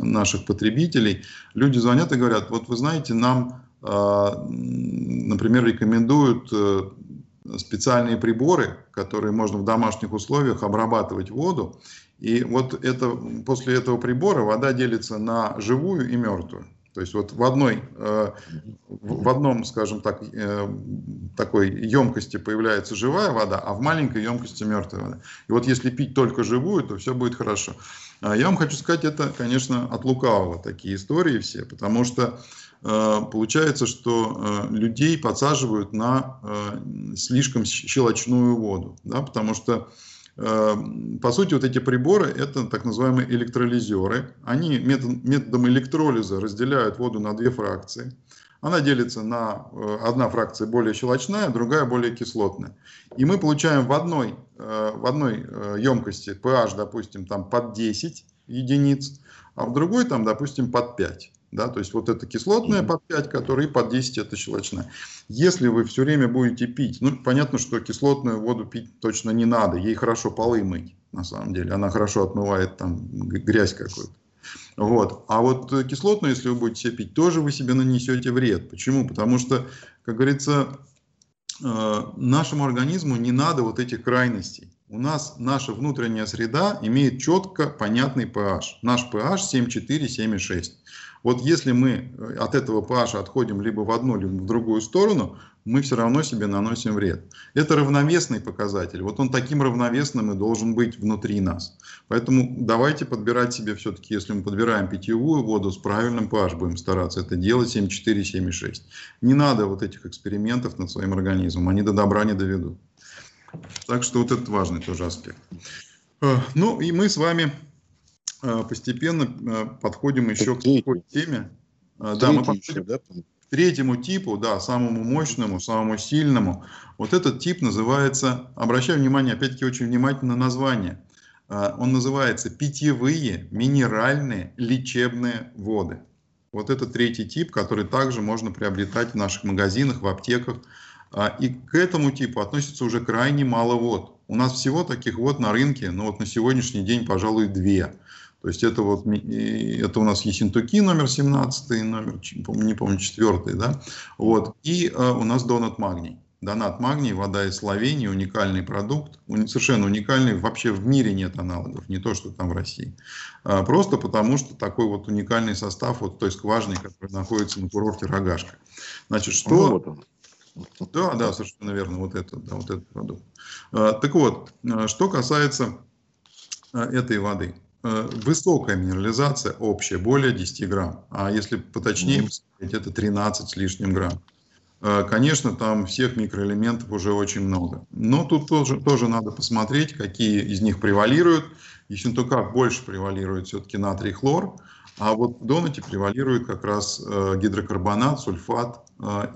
наших потребителей. Люди звонят и говорят, вот вы знаете, нам, например, рекомендуют специальные приборы, которые можно в домашних условиях обрабатывать воду. И вот это, после этого прибора вода делится на живую и мертвую. То есть вот в одной, э, в одном, скажем так, э, такой емкости появляется живая вода, а в маленькой емкости мертвая вода. И вот если пить только живую, то все будет хорошо. А я вам хочу сказать, это, конечно, от лукавого такие истории все, потому что э, получается, что людей подсаживают на слишком щелочную воду, да, потому что по сути, вот эти приборы – это так называемые электролизеры. Они методом электролиза разделяют воду на две фракции. Она делится на э, одна фракция более щелочная, другая более кислотная. И мы получаем в одной, э, в одной емкости э, pH, допустим, там под 10 единиц, а в другой, там, допустим, под 5. Да, то есть вот это кислотная под 5, которая под 10 это щелочная. Если вы все время будете пить, ну понятно, что кислотную воду пить точно не надо, ей хорошо полы мыть, на самом деле, она хорошо отмывает там грязь какую-то. Вот. А вот кислотную, если вы будете пить, тоже вы себе нанесете вред. Почему? Потому что, как говорится, э, нашему организму не надо вот этих крайностей. У нас наша внутренняя среда имеет четко понятный pH. Наш pH 7,4, 7,6. Вот если мы э, от этого pH отходим либо в одну, либо в другую сторону, мы все равно себе наносим вред. Это равновесный показатель. Вот он таким равновесным и должен быть внутри нас. Поэтому давайте подбирать себе все-таки, если мы подбираем питьевую воду с правильным pH, будем стараться это делать 7,4, 7,6. Не надо вот этих экспериментов над своим организмом, они до добра не доведут. Так что вот это важный тоже аспект. Э, ну и мы с вами постепенно э, подходим еще к такой теме. Э, да, мы подходим, еще, да? К третьему типу, да, самому мощному, самому сильному, вот этот тип называется, обращаю внимание, опять-таки очень внимательно на название, а, он называется питьевые минеральные лечебные воды. Вот это третий тип, который также можно приобретать в наших магазинах, в аптеках. А, и к этому типу относится уже крайне мало вод. У нас всего таких вод на рынке, ну вот на сегодняшний день, пожалуй, две. То есть это вот это у нас Ессентуки номер 17, номер, не помню, четвертый, да, вот, и э, у нас Донат Магний. Донат Магний, вода из Словении, уникальный продукт, совершенно уникальный, вообще в мире нет аналогов, не то, что там в России. А, просто потому, что такой вот уникальный состав вот той скважины, которая находится на курорте Рогашка. Значит, что... Ну, вот он. Да, да, совершенно верно, вот это, да, вот этот продукт. А, так вот, а, что касается этой воды. Э, высокая минерализация общая, более 10 грамм. А если поточнее посмотреть, это 13 с лишним грамм. Э, конечно, там всех микроэлементов уже очень много. Но тут тоже, тоже надо посмотреть, какие из них превалируют. Ессентукак больше превалирует все-таки натрий хлор, а вот в донате превалирует как раз э, гидрокарбонат, сульфат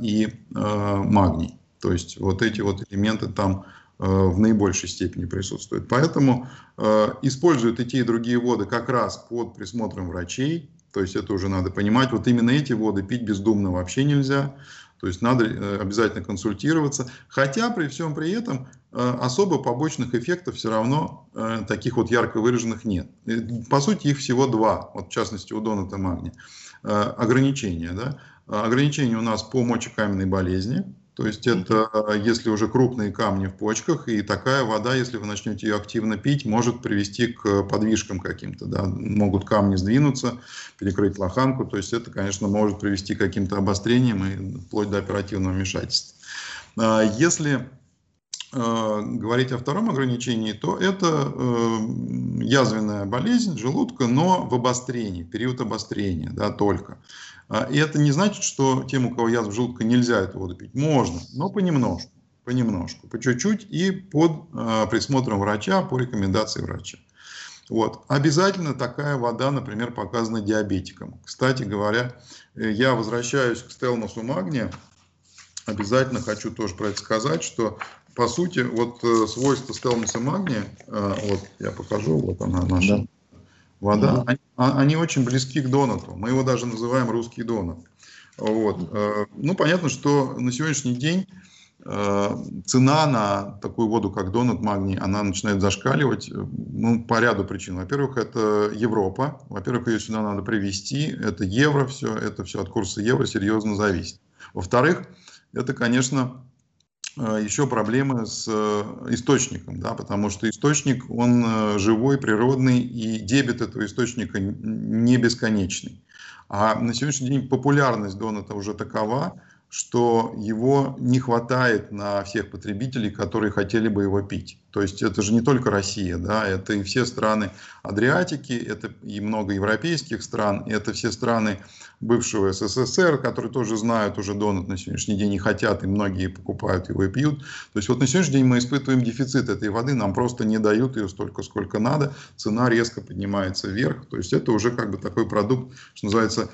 и магний. То есть вот эти вот элементы там в наибольшей степени присутствует. Поэтому э, используют и те, и другие воды как раз под присмотром врачей. То есть это уже надо понимать. Вот именно эти воды пить бездумно вообще нельзя. То есть надо э, обязательно консультироваться. Хотя при всем при этом э, особо побочных эффектов все равно э, таких вот ярко выраженных нет. По сути их всего два, вот в частности у доната магния. Ограничения. Да? Ограничения у нас по мочекаменной болезни, то есть это если уже крупные камни в почках, и такая вода, если вы начнете ее активно пить, может привести к подвижкам каким-то. Да? Могут камни сдвинуться, перекрыть лоханку. То есть это, конечно, может привести к каким-то обострениям и вплоть до оперативного вмешательства. А если э, говорить о втором ограничении, то это э, язвенная болезнь желудка, но в обострении, период обострения, да, только. А, и это не значит, что тем, у кого язва желудка, нельзя эту воду пить. Можно, но понемножку, понемножку, по чуть-чуть и под э, присмотром врача, по рекомендации врача. Вот. Обязательно такая вода, например, показана диабетикам. Кстати говоря, э, я возвращаюсь к стелмусу магния. Обязательно хочу тоже про это сказать, что по сути вот э, свойства стелмуса магния, э, вот я покажу, вот она наша. Да вода, они, а, они очень близки к донату. Мы его даже называем русский донат. Вот. Э, ну, понятно, что на сегодняшний день э, цена на такую воду, как донат магний, она начинает зашкаливать э, ну, по ряду причин. Во-первых, это Европа. Во-первых, ее сюда надо привезти. Это евро все. Это все от курса евро серьезно зависит. Во-вторых, это, конечно, еще проблемы с э, источником, да, потому что источник, он э, живой, природный, и дебет этого источника не бесконечный. А на сегодняшний день популярность доната уже такова, что его не хватает на всех потребителей, которые хотели бы его пить. То есть это же не только Россия, да, это и все страны Адриатики, это и много европейских стран, это все страны бывшего СССР, которые тоже знают уже донат на сегодняшний день и хотят, и многие покупают его и пьют. То есть вот на сегодняшний день мы испытываем дефицит этой воды, нам просто не дают ее столько, сколько надо, цена резко поднимается вверх. То есть это уже как бы такой продукт, что называется,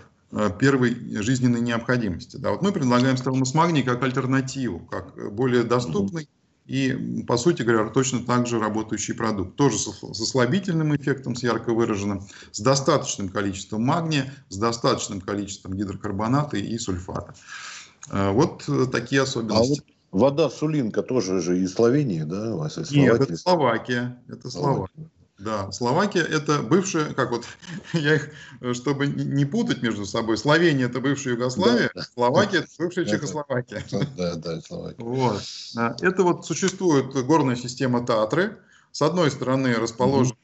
первой жизненной необходимости. Да, вот мы предлагаем стелмус магний как альтернативу, как более доступный и, по сути говоря, точно так же работающий продукт. Тоже с, с ослабительным эффектом, с ярко выраженным, с достаточным количеством магния, с достаточным количеством гидрокарбоната и сульфата. Э, вот такие особенности. А вот вода Сулинка тоже же из Словении, да? Из Нет, это Словакия. Это Словакия. Да, Словакия это бывшая, как вот я их, чтобы не путать между собой, Словения это бывшая Югославия, да, Словакия это бывшая Чехословакия. Да, да, Словакия. Вот. А, это вот существует горная система Татры. С одной стороны расположена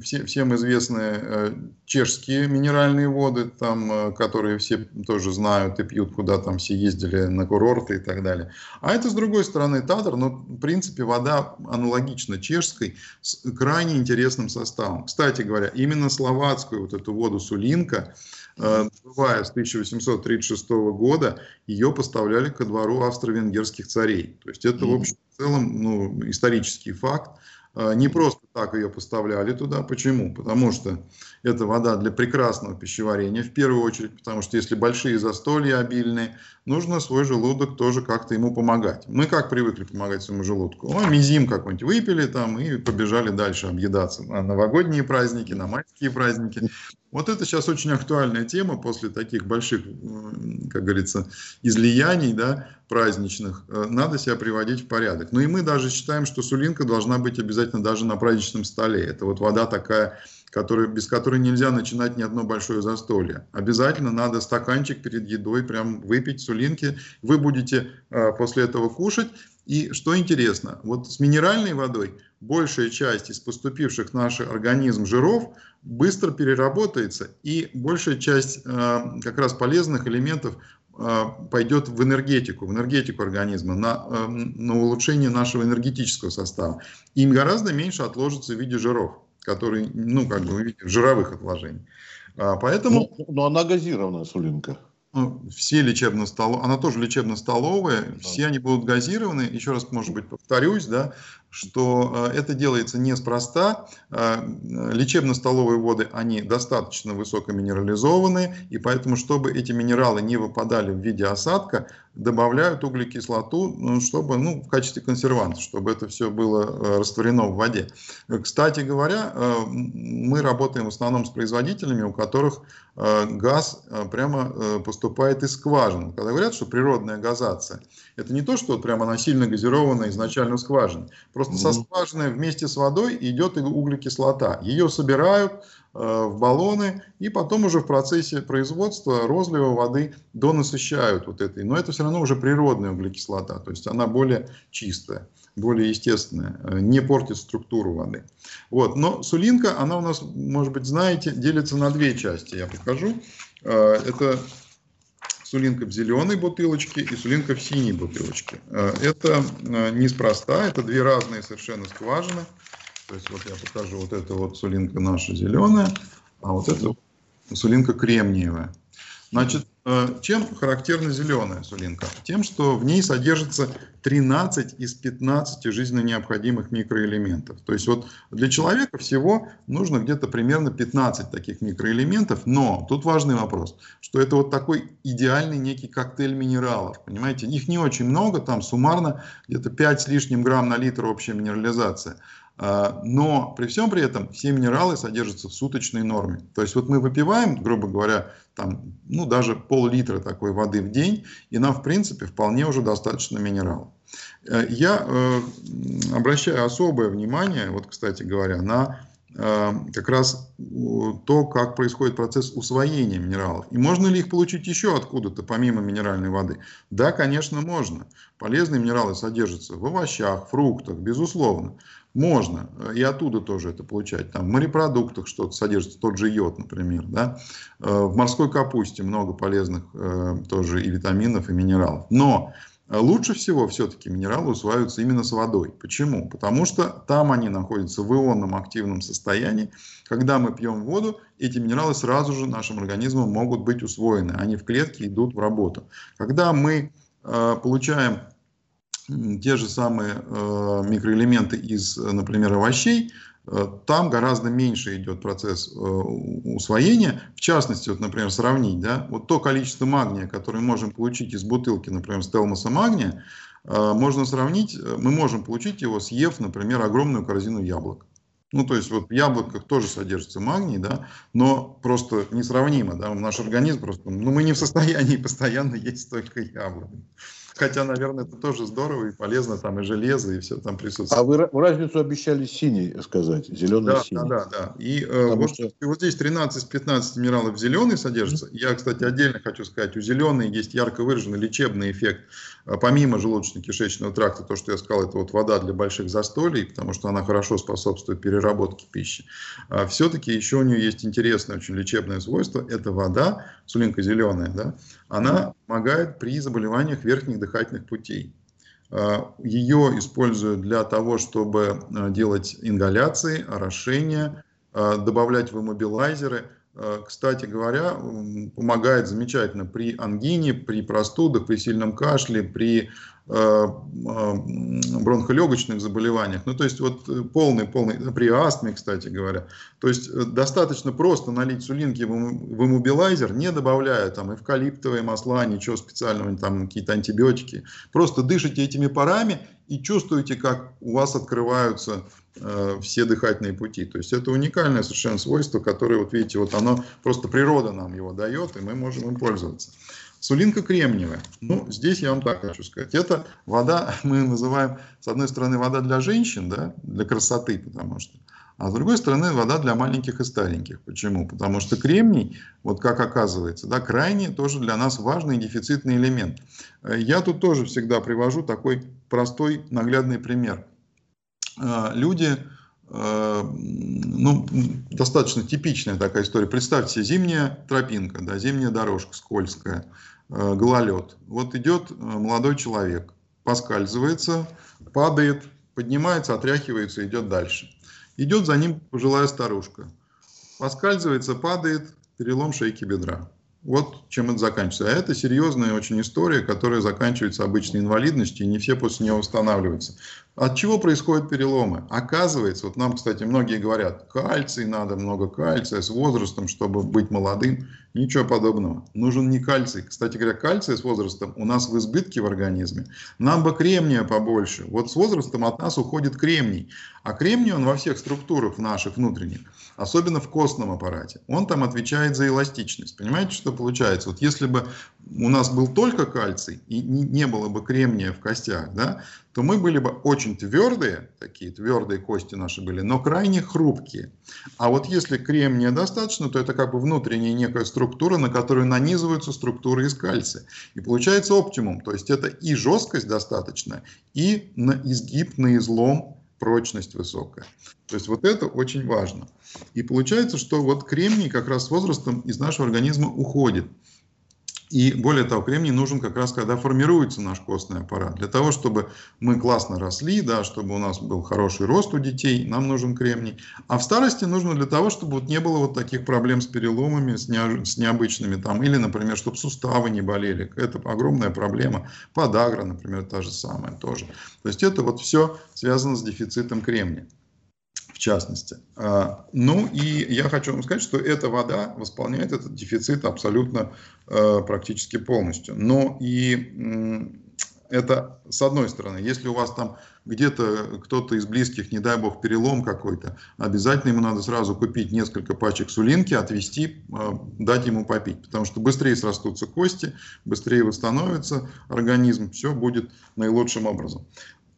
все, всем известные э, чешские минеральные воды, там, э, которые все тоже знают и пьют, куда там все ездили на курорты и так далее. А это, с другой стороны, Татар, но, в принципе, вода аналогична чешской, с крайне интересным составом. Кстати говоря, именно словацкую вот эту воду Сулинка, э, бывая с 1836 года, ее поставляли ко двору австро-венгерских царей. То есть это, в общем, в целом, ну, исторический факт. Не просто так ее поставляли туда. Почему? Потому что это вода для прекрасного пищеварения, в первую очередь, потому что если большие застолья обильные, нужно свой желудок тоже как-то ему помогать. Мы как привыкли помогать своему желудку? О, мизим какой-нибудь выпили там и побежали дальше объедаться на новогодние праздники, на майские праздники. Вот это сейчас очень актуальная тема после таких больших, как говорится, излияний да, праздничных. Э, надо себя приводить в порядок. Ну и мы даже считаем, что сулинка должна быть обязательно даже на праздничном столе. Это вот вода такая который, без которой нельзя начинать ни одно большое застолье. Обязательно надо стаканчик перед едой прям выпить сулинки. Вы будете э, после этого кушать. И что интересно, вот с минеральной водой большая часть из поступивших в наш организм жиров быстро переработается, и большая часть э, как раз полезных элементов э, пойдет в энергетику, в энергетику организма, на, э, на улучшение нашего энергетического состава. Им гораздо меньше отложится в виде жиров который, ну, как бы, вы видите, жировых отложений. А, поэтому... Но, но она газированная, Сулинка. Ну, все лечебно-столовые, она тоже лечебно-столовая, да. все они будут газированы. Еще раз, может быть, повторюсь, да, что э, это делается неспроста. Э, лечебно-столовые воды, они достаточно высокоминерализованные, и поэтому, чтобы эти минералы не выпадали в виде осадка, добавляют углекислоту, ну, чтобы, ну, в качестве консерванта, чтобы это все было э, растворено в воде. Кстати говоря, мы работаем в основном с производителями, у которых газ прямо поступает из скважин. Когда говорят, что природная газация, это не то, что прямо она сильно газированная изначально в скважине. Просто со скважины вместе с водой идет углекислота. Ее собирают э, в баллоны и потом уже в процессе производства розлива воды донасыщают вот этой. Но это все равно уже природная углекислота, то есть она более чистая более естественная, э, не портит структуру воды. Вот. Но сулинка, она у нас, может быть, знаете, делится на две части, я покажу. Э, это сулинка в зеленой бутылочке и сулинка в синей бутылочке. Э, это э, неспроста, это две разные совершенно скважины. То есть вот я покажу, вот это вот сулинка наша зеленая, а вот это сулинка кремниевая. Значит, э, чем характерна зеленая сулинка? Тем, что в ней содержится 13 из 15 жизненно необходимых микроэлементов. То есть вот для человека всего нужно где-то примерно 15 таких микроэлементов, но тут важный вопрос, что это вот такой идеальный некий коктейль минералов, понимаете? Их не очень много, там суммарно где-то 5 с лишним грамм на литр общая минерализация. А, но при всем при этом все минералы содержатся в суточной норме. То есть вот мы выпиваем, грубо говоря, там, ну даже пол-литра такой воды в день, и нам в принципе вполне уже достаточно минералов. Э, я э, обращаю особое внимание, вот кстати говоря, на как раз то, как происходит процесс усвоения минералов. И можно ли их получить еще откуда-то, помимо минеральной воды? Да, конечно, можно. Полезные минералы содержатся в овощах, фруктах, безусловно. Можно э, и оттуда тоже это получать. Там в морепродуктах что-то содержится, тот же йод, например. Да? Э, в морской капусте много полезных э, тоже и витаминов, и минералов. Но лучше всего все-таки минералы усваиваются именно с водой. Почему? Потому что там они находятся в ионном активном состоянии. Когда мы пьем воду, эти минералы сразу же нашим организмом могут быть усвоены. Они в клетке идут в работу. Когда мы получаем те же самые э, микроэлементы из, например, овощей, э, там гораздо меньше идет процесс э, усвоения. В частности, вот, например, сравнить, да, вот то количество магния, которое мы можем получить из бутылки, например, стелмоса магния, можно сравнить, мы можем получить его, съев, например, огромную корзину яблок. Ну, то есть вот в яблоках тоже содержится магний, да, но просто несравнимо, да, наш организм просто, ну, мы не в состоянии постоянно есть столько яблок. Хотя, наверное, это тоже здорово и полезно, там и железо, и все там присутствует. А вы разницу обещали синий сказать, зеленый да, синий. Да, да, да. И э, вот, что... вот здесь 13-15 минералов зеленый содержится. Я, кстати, отдельно хочу сказать, у зеленой есть ярко выраженный лечебный эффект. А помимо желудочно-кишечного тракта, то, что я сказал, это вот вода для больших застолий, потому что она хорошо способствует переработке пищи. А все-таки еще у нее есть интересное очень лечебное свойство. Это вода, сулинка зеленая, да, она помогает при заболеваниях верхних дыхательных путей. А, Ее используют для того, чтобы а, делать ингаляции, орошения, добавлять в иммобилайзеры. Кстати говоря, помогает замечательно при ангине, при простудах, при сильном кашле, при бронхолегочных заболеваниях. Ну, то есть, вот полный, полный, при астме, кстати говоря. То есть, достаточно просто налить сулинки в иммобилайзер, не добавляя там эвкалиптовые масла, ничего специального, там какие-то антибиотики. Просто дышите этими парами и чувствуете, как у вас открываются Э, все дыхательные пути. То есть это уникальное совершенно свойство, которое, вот видите, вот оно просто природа нам его дает, и мы можем им пользоваться. Сулинка кремниевая. Ну, здесь я вам так хочу сказать. Это вода, мы называем, с одной стороны, вода для женщин, да, для красоты, потому что, а с другой стороны, вода для маленьких и стареньких. Почему? Потому что кремний, вот как оказывается, да, крайне тоже для нас важный дефицитный элемент. Э, я тут тоже всегда привожу такой простой наглядный пример. А, люди, ну, достаточно типичная такая история. Представьте зимняя тропинка, да, зимняя дорожка скользкая, а, гололед. Вот идет молодой человек, поскальзывается, падает, поднимается, отряхивается, идет дальше. Идет за ним пожилая старушка. Поскальзывается, падает, перелом шейки бедра. Вот чем это заканчивается. А это серьезная очень история, которая заканчивается обычной инвалидностью, и не все после нее восстанавливаются. От чего происходят переломы? Оказывается, вот нам, кстати, многие говорят, кальций надо, много кальция с возрастом, чтобы быть молодым. Ничего подобного. Нужен не кальций. Кстати говоря, кальция с возрастом у нас в избытке в организме. Нам бы кремния побольше. Вот с возрастом от нас уходит кремний. А кремний он во всех структурах наших внутренних, особенно в костном аппарате. Он там отвечает за эластичность. Понимаете, что получается? Вот если бы у нас был только кальций и не было бы кремния в костях, да, то мы были бы очень твердые, такие твердые кости наши были, но крайне хрупкие. А вот если кремния достаточно, то это как бы внутренняя некая структура, на которую нанизываются структуры из кальция. И получается оптимум, то есть это и жесткость достаточно, и на изгиб, на излом прочность высокая. То есть вот это очень важно. И получается, что вот кремний как раз с возрастом из нашего организма уходит. И более того, кремний нужен как раз, когда формируется наш костный аппарат. Для того, чтобы мы классно росли, да, чтобы у нас был хороший рост у детей, нам нужен кремний. А в старости нужно для того, чтобы вот не было вот таких проблем с переломами, с, не, с необычными там, или, например, чтобы суставы не болели. Это огромная проблема. Подагра, например, та же самая тоже. То есть это вот все связано с дефицитом кремния частности. А, ну и я хочу вам сказать, что эта вода восполняет этот дефицит абсолютно э, практически полностью. Но и это с одной стороны. Если у вас там где-то кто-то из близких, не дай бог, перелом какой-то, обязательно ему надо сразу купить несколько пачек сулинки, отвезти, э, дать ему попить. Потому что быстрее срастутся кости, быстрее восстановится организм, все будет наилучшим образом.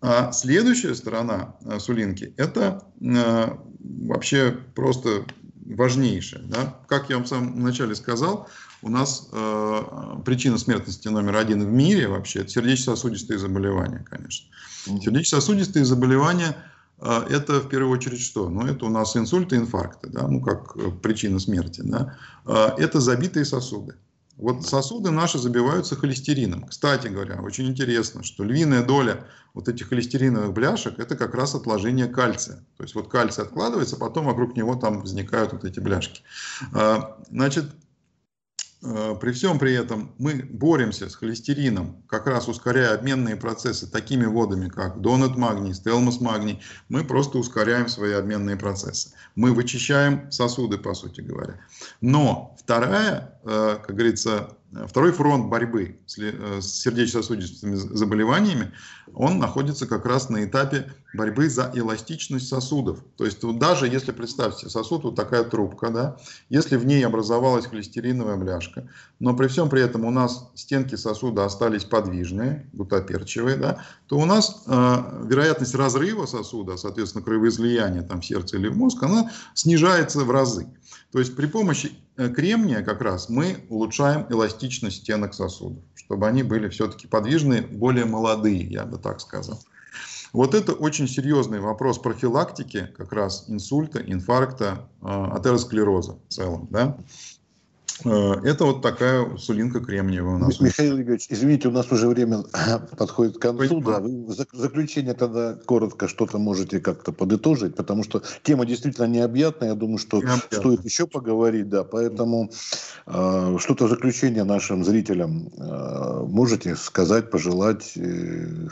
А следующая сторона э, Сулинки – это э, вообще просто важнейшее. Да? Как я вам в самом начале сказал, у нас э, причина смертности номер один в мире вообще – это сердечно-сосудистые заболевания, конечно. Сердечно-сосудистые заболевания э, – это в первую очередь что? Ну, это у нас инсульты, инфаркты, да? ну, как э, причина смерти. Да? Э, это забитые сосуды. Вот сосуды наши забиваются холестерином. Кстати говоря, очень интересно, что львиная доля вот этих холестериновых бляшек – это как раз отложение кальция. То есть вот кальций откладывается, потом вокруг него там возникают вот эти бляшки. А, значит, при всем при этом мы боремся с холестерином, как раз ускоряя обменные процессы такими водами, как донат магний, стелмос магний, мы просто ускоряем свои обменные процессы. Мы вычищаем сосуды, по сути говоря. Но вторая, э, как говорится, Второй фронт борьбы с э, сердечно-сосудистыми заболеваниями, он находится как раз на этапе борьбы за эластичность сосудов. То есть вот даже если, представьте, сосуд вот такая трубка, да, если в ней образовалась холестериновая бляшка, но при всем при этом у нас стенки сосуда остались подвижные, гутоперчивые, да, то у нас э, вероятность разрыва сосуда, соответственно, кровоизлияния там, в сердце или в мозг, она снижается в разы. То есть при помощи э, кремния как раз мы улучшаем эластичность стенок сосудов, чтобы они были все-таки подвижные, более молодые, я бы так сказал. Вот это очень серьезный вопрос профилактики как раз инсульта, инфаркта, э, атеросклероза в целом. Да? Э, это вот такая сулинка кремниевая у нас. Михаил Игоревич, извините, у нас уже время подходит к концу. Да, вы в заключение тогда коротко что-то можете как-то подытожить, потому что тема действительно необъятная. Я думаю, что необъятно. стоит еще поговорить. Да, поэтому э, что-то в заключение нашим зрителям э, можете сказать, пожелать. Э,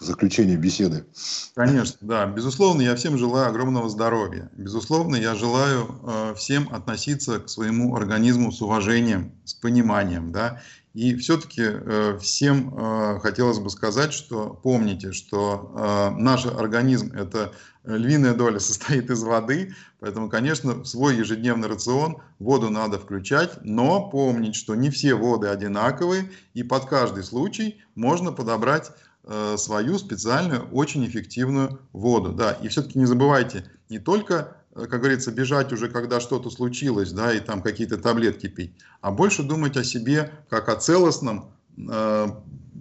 заключение беседы. Конечно, да. Безусловно, я всем желаю огромного здоровья. Безусловно, я желаю э, всем относиться к своему организму с уважением, с пониманием, да. И все-таки э, всем э, хотелось бы сказать, что помните, что наш организм это львиная доля состоит из воды, поэтому, конечно, в свой ежедневный рацион воду надо включать, но помнить, что не все воды одинаковые, и под каждый случай можно подобрать Э, свою специальную, очень эффективную воду. Да. И все-таки не забывайте, не только, э, как говорится, бежать уже, когда что-то случилось, да, и там какие-то таблетки пить, а больше думать о себе как о целостном, э,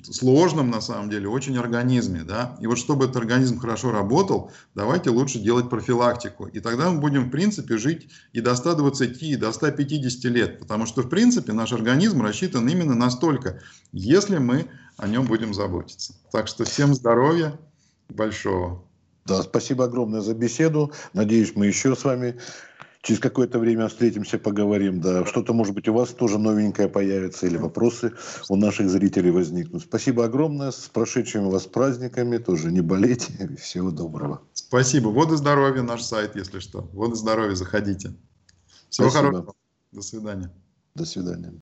сложном, на самом деле, очень организме. Да? И вот чтобы этот организм хорошо работал, давайте лучше делать профилактику. И тогда мы будем, в принципе, жить и до 120, и до 150 лет. Потому что, в принципе, наш организм рассчитан именно настолько, если мы о нем будем заботиться. Так что всем здоровья большого. Да, спасибо огромное за беседу. Надеюсь, мы еще с вами через какое-то время встретимся, поговорим. Да, что-то, может быть, у вас тоже новенькое появится или вопросы у наших зрителей возникнут. Спасибо огромное. С прошедшими вас праздниками. Тоже не болейте. Всего доброго. Спасибо. Воды здоровья наш сайт, если что. Воды здоровья, заходите. Всего Спасибо. хорошего. До свидания. До свидания.